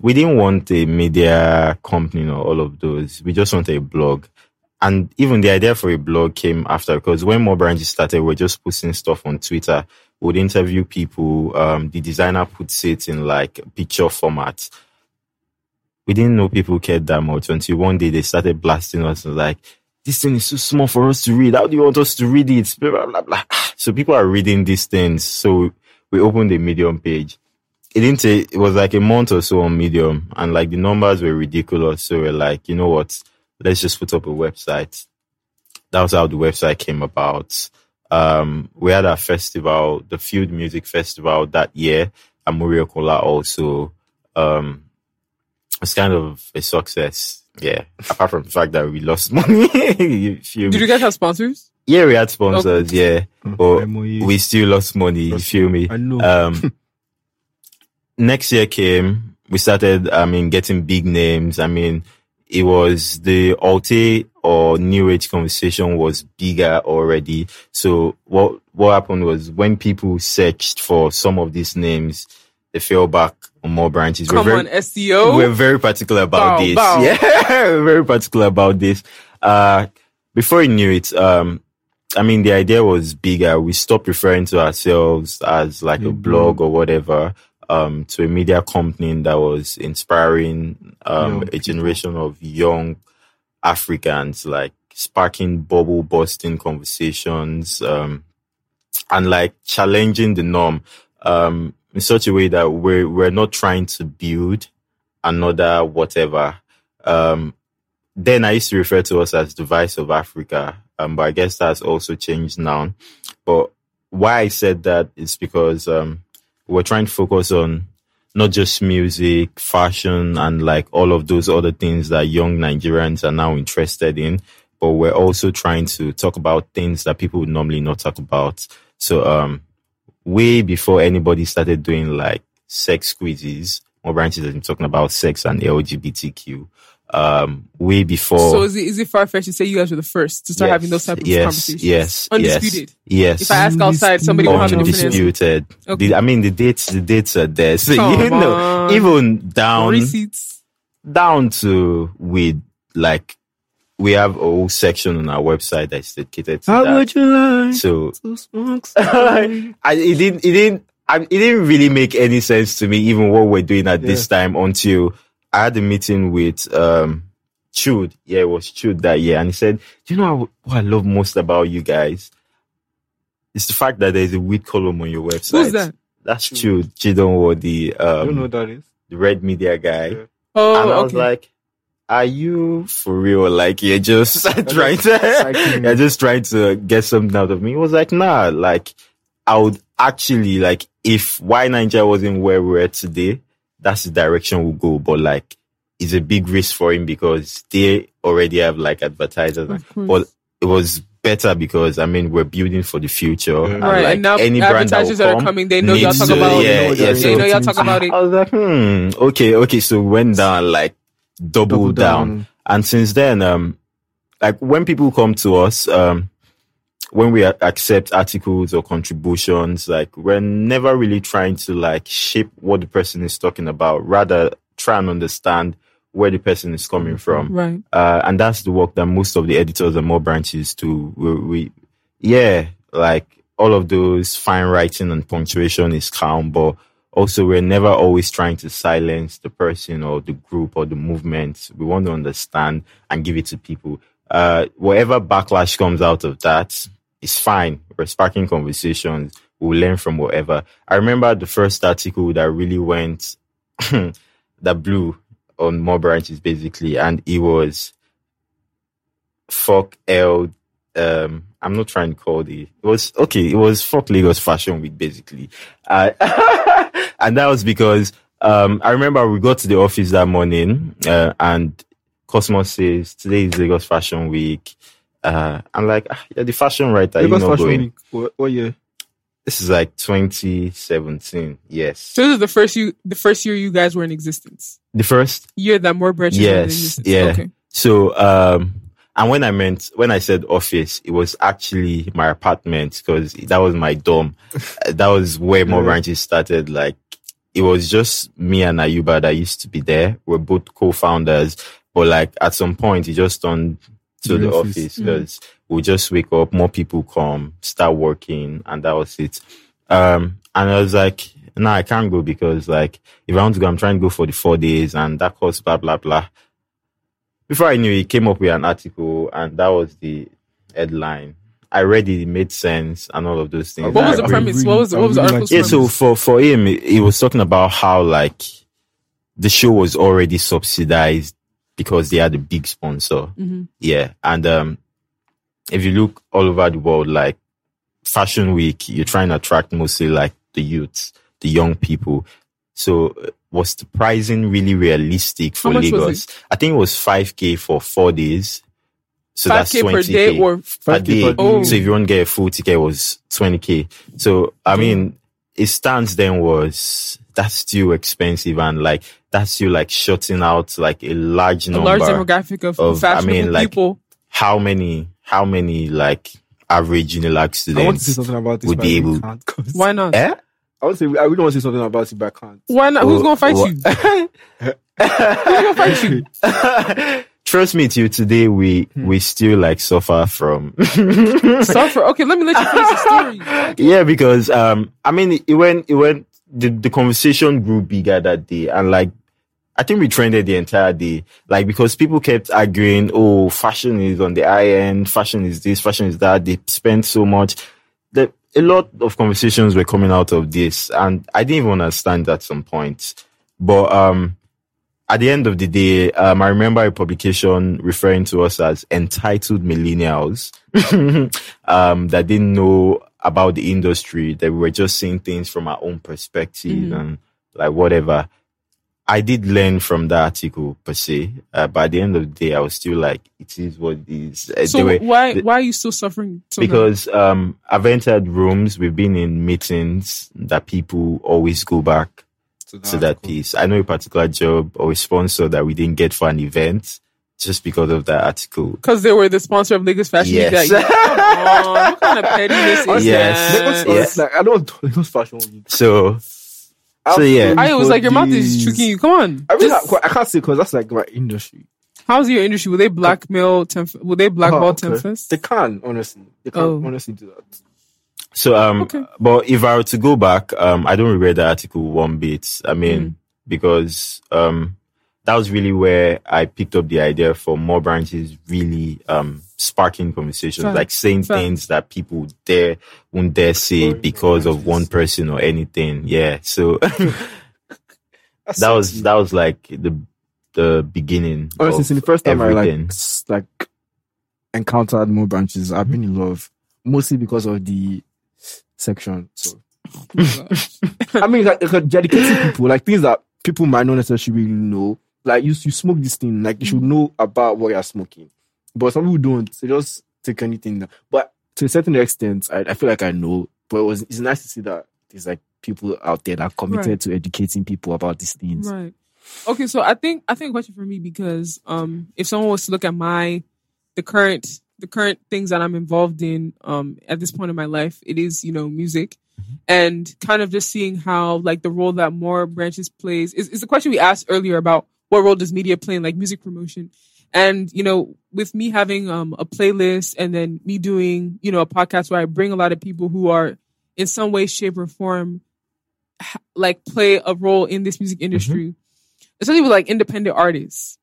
We didn't want a media company or all of those. We just wanted a blog. And even the idea for a blog came after because when more branches started, we are just posting stuff on Twitter. We'd interview people. Um, the designer puts it in like picture format. We didn't know people cared that much until one day they started blasting us like, this thing is too small for us to read. How do you want us to read it? Blah, blah, blah, blah. So people are reading these things. So we opened the Medium page. It didn't take, it was like a month or so on Medium and like the numbers were ridiculous. So we're like, you know what? Let's just put up a website. That was how the website came about. Um, we had a festival, the Field Music Festival that year. And Kola also, um, it's kind of a success. Yeah. Apart from the fact that we lost money. You feel me? Did you guys have sponsors? yeah, we had sponsors. Yeah. But MOE. we still lost money. You feel me? I know. Um, next year came, we started, I mean, getting big names. I mean, it was the Alte or New Age conversation was bigger already. So what, what happened was when people searched for some of these names, they fell back on more branches. We're Come very- on, SEO. we're very particular about Bow, this. bow. Yeah, we're very particular about this. Uh, before we knew it, um, I mean, the idea was bigger. We stopped referring to ourselves as like a Mhm. blog or whatever, um, to a media company that was inspiring, um, Young a people. generation of young Africans, like sparking bubble busting conversations, um, and like challenging the norm, um, in such a way that we're, we're not trying to build another whatever. Um, then I used to refer to us as the vice of Africa. Um, but I guess that's also changed now. But why I said that is because, um, we're trying to focus on not just music, fashion, and like all of those other things that young Nigerians are now interested in. But we're also trying to talk about things that people would normally not talk about. So, um, way before anybody started doing like sex quizzes, more branches been talking about sex and LGBTQ. um, way before. So is it is it far fetched to say you guys were the first to start Yes, having those type of yes, conversations? Yes, Undisputed. Yes, If I ask outside, somebody will have undisputed. Okay. The- I mean, the dates, the dates are there. So Come you know, on. even down, Receipts. down to with like, we have a whole section on our website that's dedicated to How that. would you like so to smoke? I, it didn't, it didn't, I, it didn't really make any sense to me, even what we're doing at this time until I had a meeting with, um, Chude. Yeah, it was Chude that year. And he said, do you know what what I love most about you guys? It's the fact that there's a weed column on your website. Who's that? That's Chude. Chidon or the, I don't know um, that is. the red media guy. Yeah. Oh, and I okay. was like, are you for real? Like you're just trying to, you're just trying to get something out of me. He was like, nah, like I would actually like if why Nigeria wasn't where we're at today, that's the direction we'll go. But like it's a big risk for him because they already have like advertisers. But it was better because I mean we're building for the future. Yeah. And, right, like, and now any brand that, will advertisers that, are come coming, they know y'all needs talk to- about yeah, it. yeah, they so- know y'all talk about it. I was like, hmm, okay, okay. So went down like double, Double down. down. And since then, um, like when people come to us, um, when we accept articles or contributions, like we're never really trying to like shape what the person is talking about, rather try and understand where the person is coming from. Right. Uh, and that's the work that most of the editors and more branches do. We, we, yeah, like all of those fine writing and punctuation is calm, but also we're never always trying to silence the person or the group or the movement. We want to understand and give it to people. Uh, whatever backlash comes out of that is fine. We're sparking conversations. We'll learn from whatever. I remember the first article that really went, that blew on more branches basically, and it was fuck L. Um, I'm not trying to call the. It was okay. It was fuck Lagos Fashion Week basically, uh, and that was because um, I remember we got to the office that morning, uh, and Cosmos says today is Lagos Fashion Week. Uh, I'm like, ah, you're the fashion writer. Lagos You're Fashion going. Week. What, what year? This is like 2017. Yes, So this is the first you, the first year you guys were in existence. the first Year that more branches were in Yes, existence. yeah. Okay. So, um, and when I meant, when I said office, it was actually my apartment because that was my dorm. Uh, that was where more branches started. Like, it was just me and Ayuba that used to be there. We're both co-founders, but like at some point, it just turned to The the office. because we just wake up, more people come, start working, and that was it. Um, and I was like, no, I can't go because like, if I want to go, I'm trying to go for the four days and that costs blah, blah, blah before I knew he came up with an article and that was the headline. I read it, it made sense and all of those things. What was the premise? What was what was the article's like- Yeah, so for, for him, he was talking about how like the show was already subsidized because they had a big sponsor. Mhm. Yeah. And, um, if you look all over the world, like fashion week, you're trying to attract mostly like the youths, the young people. So was the pricing really realistic for How Lagos? I think it was 5k for four days. So that's 5K 20k per day or per 5K day. per day. Oh. So if you want to get a full ticket, it was 20k. So I mean, it stands then was that's still expensive and like that's you like shutting out like a large number a number. large demographic of, of- I mean, like, people. how many? How many like average Unilag I want to say students? something about this. would be able- can't 'cause- Why not? Eh? I want to say I really want to say something about it, but I can't. Why not? Who's gonna fight wha- you? Who's gonna fight you? Trust me, till today we Hmm. we still like suffer from. Suffer. Okay, let me let you finish the story. yeah, because um, I mean, it, it went it went the the conversation grew bigger that day, and like I think we trended the entire day, like because people kept arguing, oh, fashion is on the high end, fashion is this, fashion is that. They spend so much. The, a lot of conversations were coming out of this, and I didn't even understand at some point. But um, at the end of the day, um, I remember a publication referring to us as entitled millennials um, that didn't know about the industry, that we were just seeing things from our own perspective Mhm. and like whatever. I did learn from that article per se, uh, but at the end of the day, I was still like, it is what it is. Uh, So were- why the- why are you still suffering? because um, I've entered rooms, we've been in meetings that people always go back to to that piece. I know a particular job or a sponsor that we didn't get for an event just because of that article. Because they were the sponsor of Lagos Fashion Week. Yes. That year. Come what kind of pettiness is Yes. that? Yes. like I don't Lagos fashion week. So So, yeah. I was like, your mouth is tricking you. Come on. I mean, Just- I, I can't say because that's like my industry. how's your industry? Will they blackmail Tenf? Will they blackball Oh, okay. Tenfest? They can honestly, they can Oh. honestly do that. So um Okay. but if I were to go back, um I don't regret the article one bit. I mean, Mm. because um that was really where I picked up the idea for more branches really um sparking conversations, Fact. like saying Fact. things that people dare won't dare say because of one person or anything. Yeah. So that was that was like the the beginning. honestly of since the first time I like like encountered more branches. I've been in love mostly because of the section. So I mean, like, like dedicating people, like things that people might not necessarily know. Like you, you smoke this thing, like you should mm. know about what you're smoking. But some people don't. They just take anything. But to a certain extent, I, I feel like I know. But it was it's nice to see that there's like people out there that are committed Right. to educating people about these things. Right. Okay, so I think I think a question for me because um if someone was to look at my the current the current things that I'm involved in um at this point in my life, it is, you know, music. And kind of just seeing how like the role that more branches plays is, is the question we asked earlier about what role does media play in like music promotion. And, you know, with me having um a playlist and then me doing, you know, a podcast where I bring a lot of people who are in some way, shape, or form like play a role in this music industry, especially with like independent artists.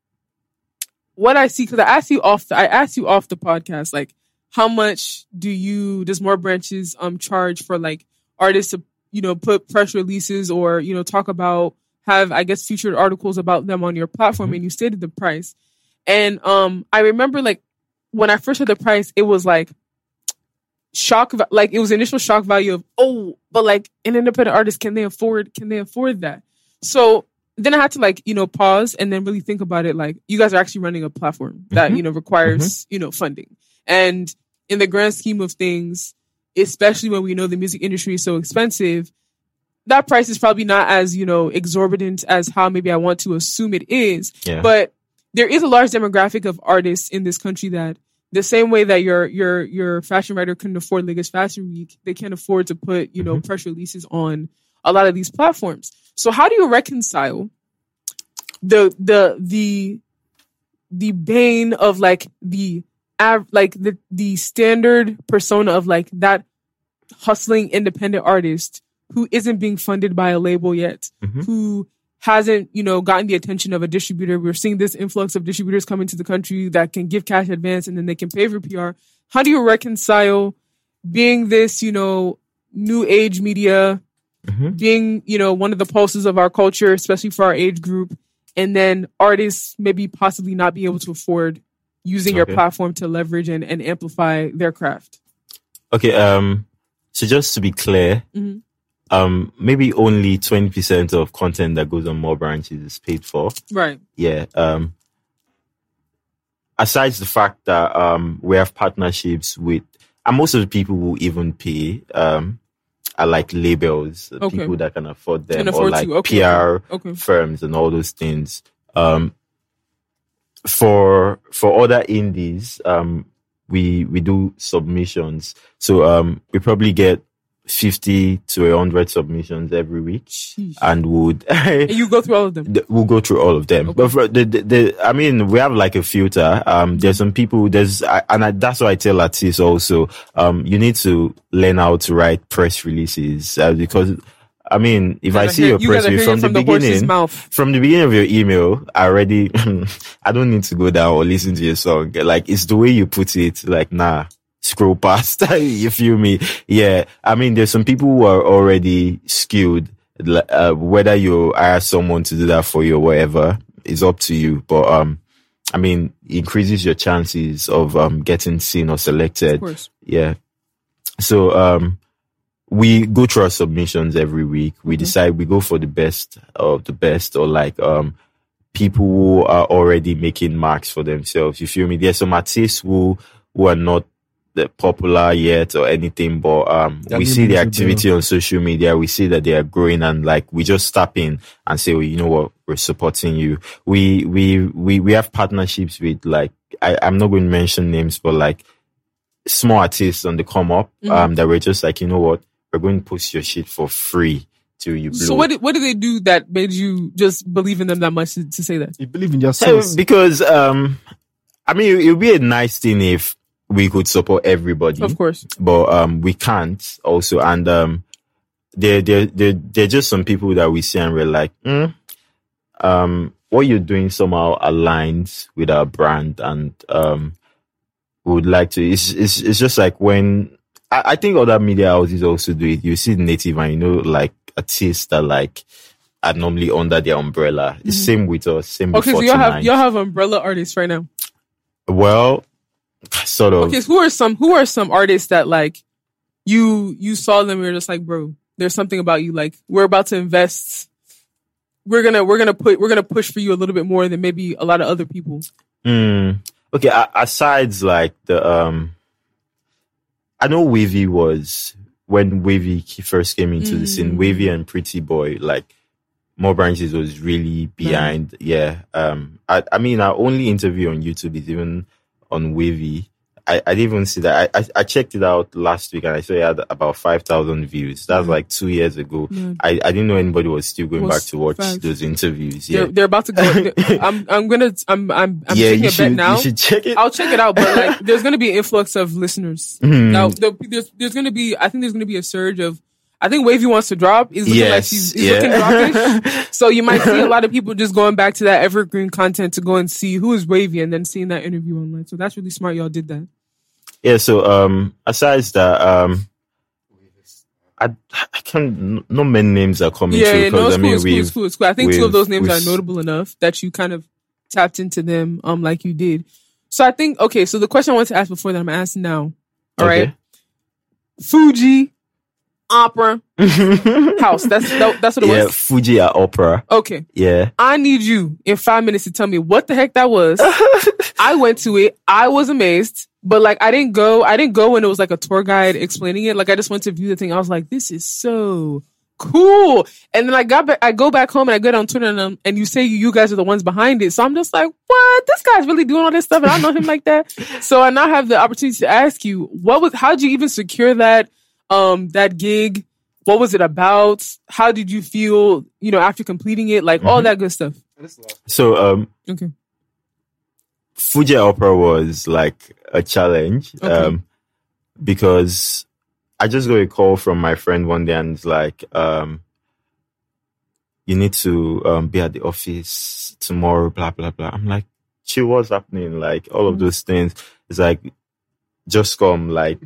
What I see, because I asked you off, the, I asked you off the podcast, like how much do you does more branches um charge for like artists to you know put press releases or you know talk about have I guess featured articles about them on your platform, and you stated the price, and um I remember like when I first heard the price, it was like shock like it was initial shock value of oh but like an independent artist can they afford can they afford that so then i had to like you know pause and then really think about it like you guys are actually running a platform that Mhm. you know requires you know funding and in the grand scheme of things especially when we know the music industry is so expensive that price is probably not as you know exorbitant as how maybe i want to assume it is yeah. but there is a large demographic of artists in this country that the same way that your your your fashion writer couldn't afford Lagos Fashion Week, they can't afford to put you know press releases on a lot of these platforms. So how do you reconcile the the the the bane of like the av- like the the standard persona of like that hustling independent artist who isn't being funded by a label yet, Mhm. who hasn't, you know, gotten the attention of a distributor. We're seeing this influx of distributors come into the country that can give cash advance and then they can pay for PR. How do you reconcile being this, you know, new age media, Mhm. being, you know, one of the pulses of our culture, especially for our age group, and then artists maybe possibly not being able to afford using your platform to leverage and, and amplify their craft? Okay, um, so just to be clear, Mhm. Um, maybe only 20% of content that goes on more branches is paid for. Right. Yeah. Um, aside the fact that, um, we have partnerships with, and most of the people who even pay, um, are like labels, uh, Okay. people that can afford them, Can or afford like to. Okay. PR Okay. firms and all those things. Um, for for other indies, um, we we do submissions. So um, we probably get fifty to hundred submissions every week, and would you go through all of them. th- we'll go through all of them. Okay. But for the, the, the, I mean, we have like a filter. Um, there's some people, there's, I, and I, that's why I tell artists also, um, you need to learn how to write press releases, uh, because, I mean, if I see hear- your you press release from, the, from the beginning, from the beginning of your email, I already, I don't need to go down or listen to your song. Like, it's the way you put it, like, nah, scroll past. you feel me? Yeah. I mean, there's some people who are already skilled. L- Uh, whether you hire someone to do that for you or whatever is up to you. But, um, I mean, it increases your chances of, um, getting seen or Of selected. course. Yeah. So, um, we go through our submissions every week. We Mhm. decide we go for the best of the best or like, um, people who are already making marks for themselves. You feel me? There's some artists who, who are not the popular yet or anything, but um, Their we see the activity on social media. We see that they are growing, and like we just step in and say, well, you know what, we're supporting you. We we we we have partnerships with like I, I'm not going to mention names, but like small artists on the come up Mhm. um that were just like, you know what, we're going to post your shit for free till you blow. So what did, what did they do that made you just believe in them that much to, to say that? You believe in yourself because um, I mean, it would be a nice thing if we could support everybody, Of course. but um, we can't also, and um, there, there, there, just some people that we see and we're like, mm, um, what you're doing somehow aligns with our brand, and um, we would like to. It's, it's, it's just like when I, I think other media houses also do it. You see native, and you know, like artists that like are normally under their umbrella. It's same with us. Same with Okay, so y'all have y'all have umbrella artists right now. Well, sort of. Okay, so who are some who are some artists that like you you saw them you're just like, bro, there's something about you. Like we're about to invest. We're gonna we're gonna put we're gonna push for you a little bit more than maybe a lot of other people. Mm. Okay, a- aside like the um, I know Wavy was when Wavy first came into the scene. Mm. Wavy and Pretty Boy, like more branches was really behind. Yeah. Um. I I mean, our only interview on YouTube is even on Wavy. I, I didn't even see that. I, I I checked it out last week and I saw it had about five thousand views. That's Mm. like two years ago. Yeah. I, I didn't know anybody was still going Was back to watch those interviews. Yeah. They're they're about to go. I'm I'm gonna I'm I'm I'm yeah, taking you a should bet now. you should check it. I'll check it out, but like there's gonna be an influx of listeners. Mhm. Now the, there's there's gonna be I think there's gonna be a surge of I think Wavy wants to drop. Is looking like she's is yeah. looking. So you might see a lot of people just going back to that evergreen content to go and see who is Wavy and then seeing that interview online. So that's really smart. Y'all did that. Yeah, so um aside that, um I I can't no many names are coming Yeah, through yeah, no, it's I cool, mean it's cool, it's cool, it's cool. I think two of those names are notable enough that you kind of tapped into them, um, like you did. So I think okay. So the question I wanted to ask before that I'm asking now. All right, Fuji, Opera House. That's that, that's what it yeah, was. Fuji at Opera. Okay, Yeah. I need you in five minutes to tell me what the heck that was. I went to it. I was amazed, but like I didn't go. I didn't go when it was like a tour guide explaining it. Like I just went to view the thing. I was like, this is so cool. And then I got back. I go back home and I go on Twitter and, um, and you say you guys are the ones behind it. So I'm just like, what? This guy's really doing all this stuff, and I know him like that. So I now have the opportunity to ask you, what was? How'd you even secure that? Um, that gig. What was it about? How did you feel? You know, after completing it, like all that good stuff. So um Okay. Fuji Opera was like a challenge. Okay. Um because I just got a call from my friend one day and it's like, um you need to um be at the office tomorrow, blah blah blah. I'm like, chill, what's happening? Like all of Mm. those things. It's like just come, like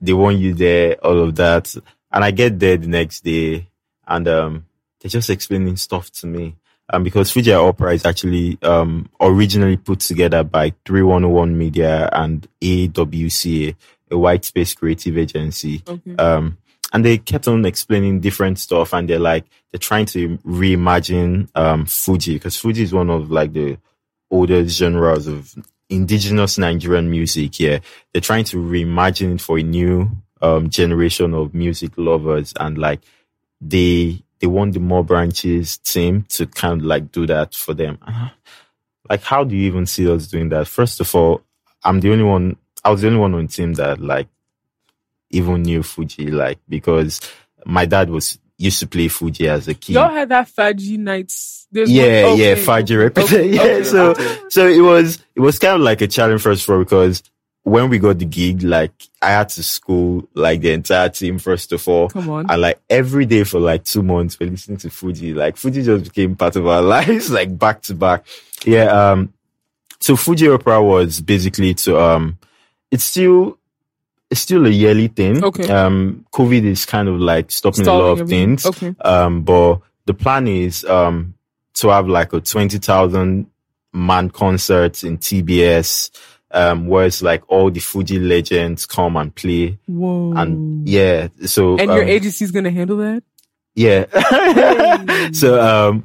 they want you there, all of that. And I get there the next day and um they're just explaining stuff to me. Um, because Fuji Opera is actually um originally put together by 311 Media and AWCA, a white space creative agency. Okay. Um, and they kept on explaining different stuff and they're like, they're trying to reimagine, um, Fuji because Fuji is one of like the oldest genres of indigenous Nigerian music. Yeah. They're trying to reimagine it for a new, um, generation of music lovers and like they, they want the more branches team to kind of like do that for them. Uh, Like, how do you even see us doing that? First of all, I'm the only one, I was the only one on team that like even knew Fuji, like, because my dad was used to play Fuji as a kid. Y'all had that Faji nights. There's yeah, one- yeah, okay, Faji represent. okay, yeah, okay. so so it was it was kind of like a challenge for us for because when we got the gig, like I had to school like the entire team first of all. Come on. And like every day for like two months, we're listening to Fuji. Like Fuji just became part of our lives, like back to back. Yeah. Um. So Fuji Opera was basically to um. It's still. It's still a yearly thing. Okay. Um. COVID is kind of like stopping a lot of everything. things. Okay. Um. But the plan is um to have like a twenty thousand man concert in TBS. Um, where it's like all the Fuji legends come and play, Whoa. and yeah, so And your um, agency's gonna handle that? yeah. so um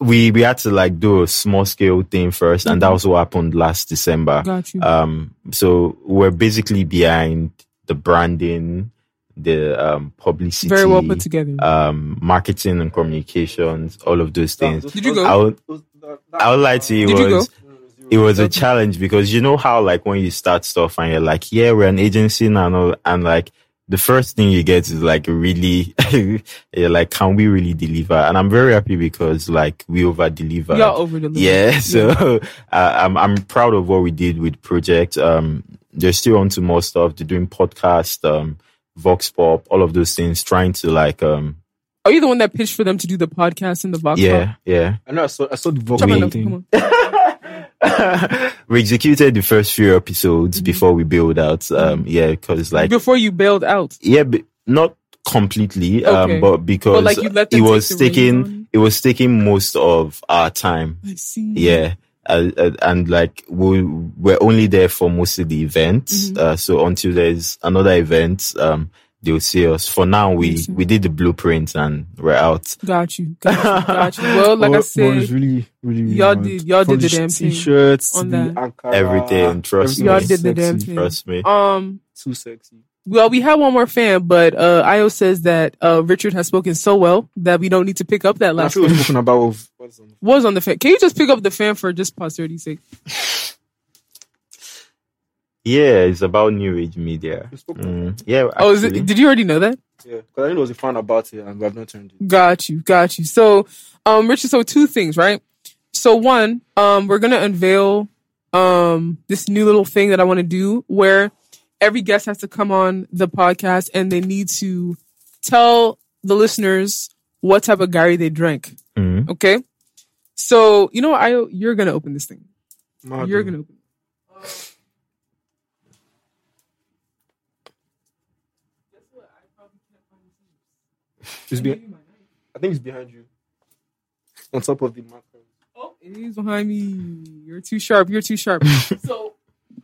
we we had to like do a small scale thing 1st and that Mm-hmm. was what happened last December. Got you. Um, so we're basically behind the branding, the um publicity, Very well put together. um, marketing and communications, all of those things. Did you go? I would, I would like to. It Did you was, it was a challenge because you know how like when you start stuff and you're like, yeah, we're an agency now, and like the first thing you get is like really, you're like, can we really deliver? And I'm very happy because like we over deliver. Y'all over the Yeah, so uh, I'm I'm proud of what we did with project. Um, they're still onto more stuff. They're doing podcast, um, Vox Pop, all of those things, trying to like um, Are you the one that pitched for them to do the podcast in the box? yeah, yeah. I know. I saw. I saw the Vox Come Pop thing. we executed the first few episodes Mm-hmm. before we build out. Um, yeah, because like Before you bailed out. yeah, but not completely. Okay. Um, but because But, like, it was taking it was taking most of our time. I see. Yeah. Uh, uh, and like we we're only there for most of the events. Mm-hmm. Uh, so until there's another event, um, they'll see us. For now, we we did the blueprint and we're out. Got you. Got you. Got you. Well, like I But- but it's said, really, really, really y'all did- y'all From did the damn thing T-shirts, on the that. Ankara, Everything, trust everything me. y'all did the damn thing. Trust me. Um, Too sexy. well, we have one more fan, but uh, Io says that uh, Richard has spoken so well that we don't need to pick up that I last feel fan. spoken about of what's on Was on the fan. Can you just pick up the fan for just posterity's sake? Yeah, it's about new age media. We spoke about Mm, yeah. Oh, is it? Did you already know that? Yeah, because I didn't was a fan about it, and we have not turned it. Got you, got you. So, um, Richard, so two things, right? So one, um, we're gonna unveil um this new little thing that I want to do where every guest has to come on the podcast and they need to tell the listeners what type of garri they drank. Mhm. Okay. So you know I you're gonna open this thing. Mad, You're gonna open. It's be- I think it's behind you. On top of the marker. Oh, it is behind me. You're too sharp. You're too sharp. so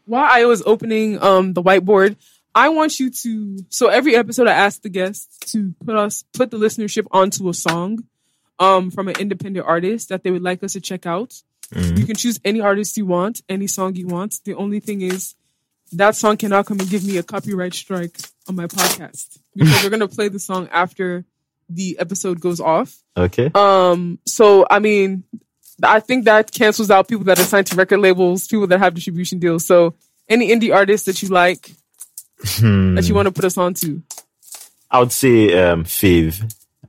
while I was opening um the whiteboard, I want you to so every episode I ask the guests to put us put the listenership onto a song um from an independent artist that they would like us to check out. You can choose any artist you want, any song you want. The only thing is that song cannot come and give me a copyright strike on my podcast because we're gonna play the song after the episode goes off. Okay. Um, so I mean, I think that cancels out people that are signed to record labels, people that have distribution deals. So any indie artists that you like Hmm. that you want to put us on to. I would say um Fave.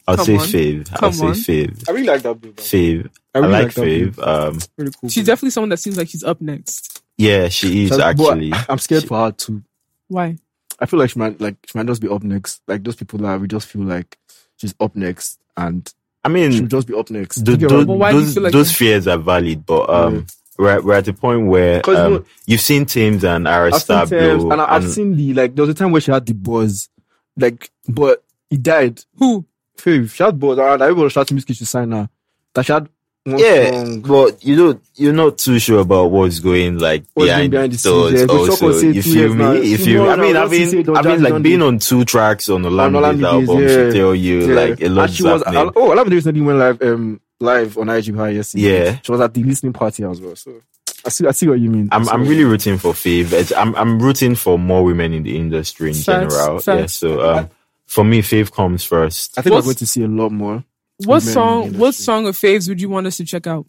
I would Come say on. Fave. I Come would say on. Fave. I really like that babe. Fave. I I, really like like Fave. Um, Really cool. She's babe. definitely someone that seems like she's up next. yeah, she is But actually. I'm scared for her too. Why? I feel like she might like she might just be up next. Like those people that we just feel like she's up next, and I mean, she'll just be up next. th- You get those, what I mean? But why do you those, feel like those fears are valid, but um, we're, we're at the point where 'Cause, you um, know- you've seen Tems and I've Arista seen Tems, blow, and I, I've seen the like. There was a time where she had the buzz, like, but he died. Who? Faith, she had buzz, and everyone was shouting music to sign her. That she had one yeah, song. but you don't, you're not too sure about what's going like What's behind, behind the scenes, yeah. Also, you feel me? If you, I mean, I mean, I mean, like being on two tracks on Olamide's Olamide's, album yeah. should tell you Yeah. like a lot and she was happening. oh Olamide recently went live um live on IG High yesterday. Yeah. she was at the listening party as well. So I see I see what you mean. I I'm I'm really rooting for Fave. I'm I'm rooting for more women in the industry in general. Yeah, so um, for me, Fave comes first. I think What's- we're going to see a lot more. What Women song? What song of faves would you want us to check out?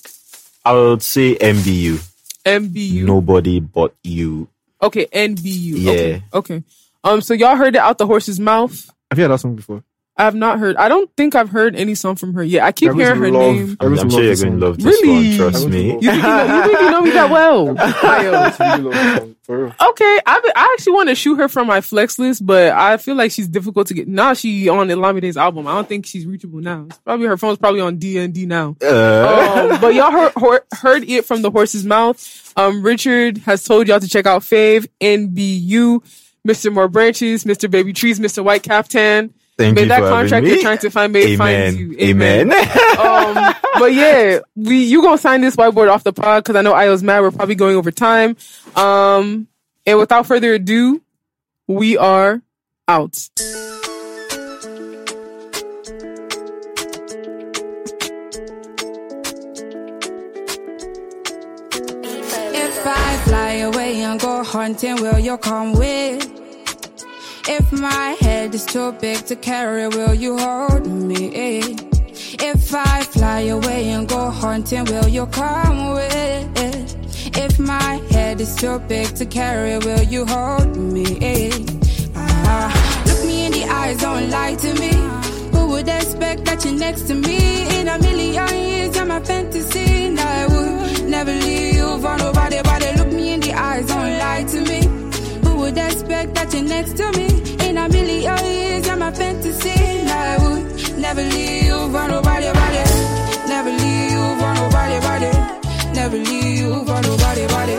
I would say NBU. NBU. Nobody but you. Okay, NBU. Yeah. Okay. okay. Um. So y'all heard it out the horse's mouth. Have you heard that song before? I have not heard. I don't think I've heard any song from her yet. I keep hearing her love- name. I I'm, really I'm sure you're going to love this Really? one. Trust me. You think you know, you think you know me that well? I really love this song, for real. Okay, I be- I actually want to shoot her from my flex list, but I feel like she's difficult to get. Now she on Olamide's album. I don't think she's reachable now. It's probably her phone's probably on D and D now. Uh, Um, but y'all heard, heard heard it from the horse's mouth. Um, Richard has told y'all to check out Fave NBU, Mr. More Branches, Mr. Baby Trees, Mr. White Caftan. Thank may you that contract you're trying to find may Amen. find you. Amen. Amen. um, but yeah, we you gonna sign this whiteboard off the pod because I know I was mad. We're probably going over time. Um, and without further ado, we are out. If I fly away and go hunting, will you come with? If my head is too big to carry, will you hold me? If I fly away and go hunting, will you come with? If my head is too big to carry, will you hold me? Ah, look me in the eyes, don't lie to me. Who would expect that you're next to me? In a million years, you're my fantasy, and I would never leave you for nobody. Body, would expect that you're next to me? In a million years, you're my fantasy, I would never leave you for nobody. Body, never leave you for nobody. Body, never leave you for nobody. Body,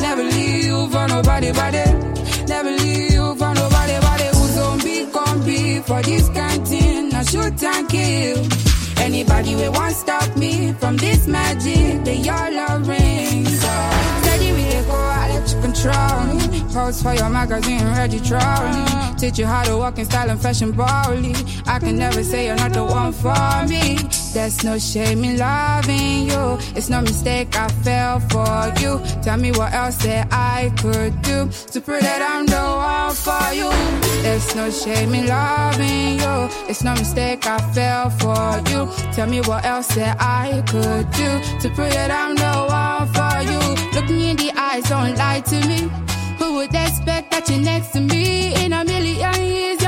never leave you for nobody. Body, never leave you for nobody. Body, who's on be come be for this canteen? I shoot and kill. Anybody will want stop me from this magic, they all love rings. Steady we go, I let control. Pose for your magazine, ready troll me. Teach you how to walk in style and fashion boldly. I can never say you're not the one for me. There's no shame in loving you. It's no mistake I fell for you. Tell me what else that I could do to prove that I'm the one for you. There's no shame in loving you. It's no mistake I fell for you. Tell me what else that I could do to prove that I'm the one for you. Look me in the eyes, don't lie to me. Would expect that you're next to me? In a million years,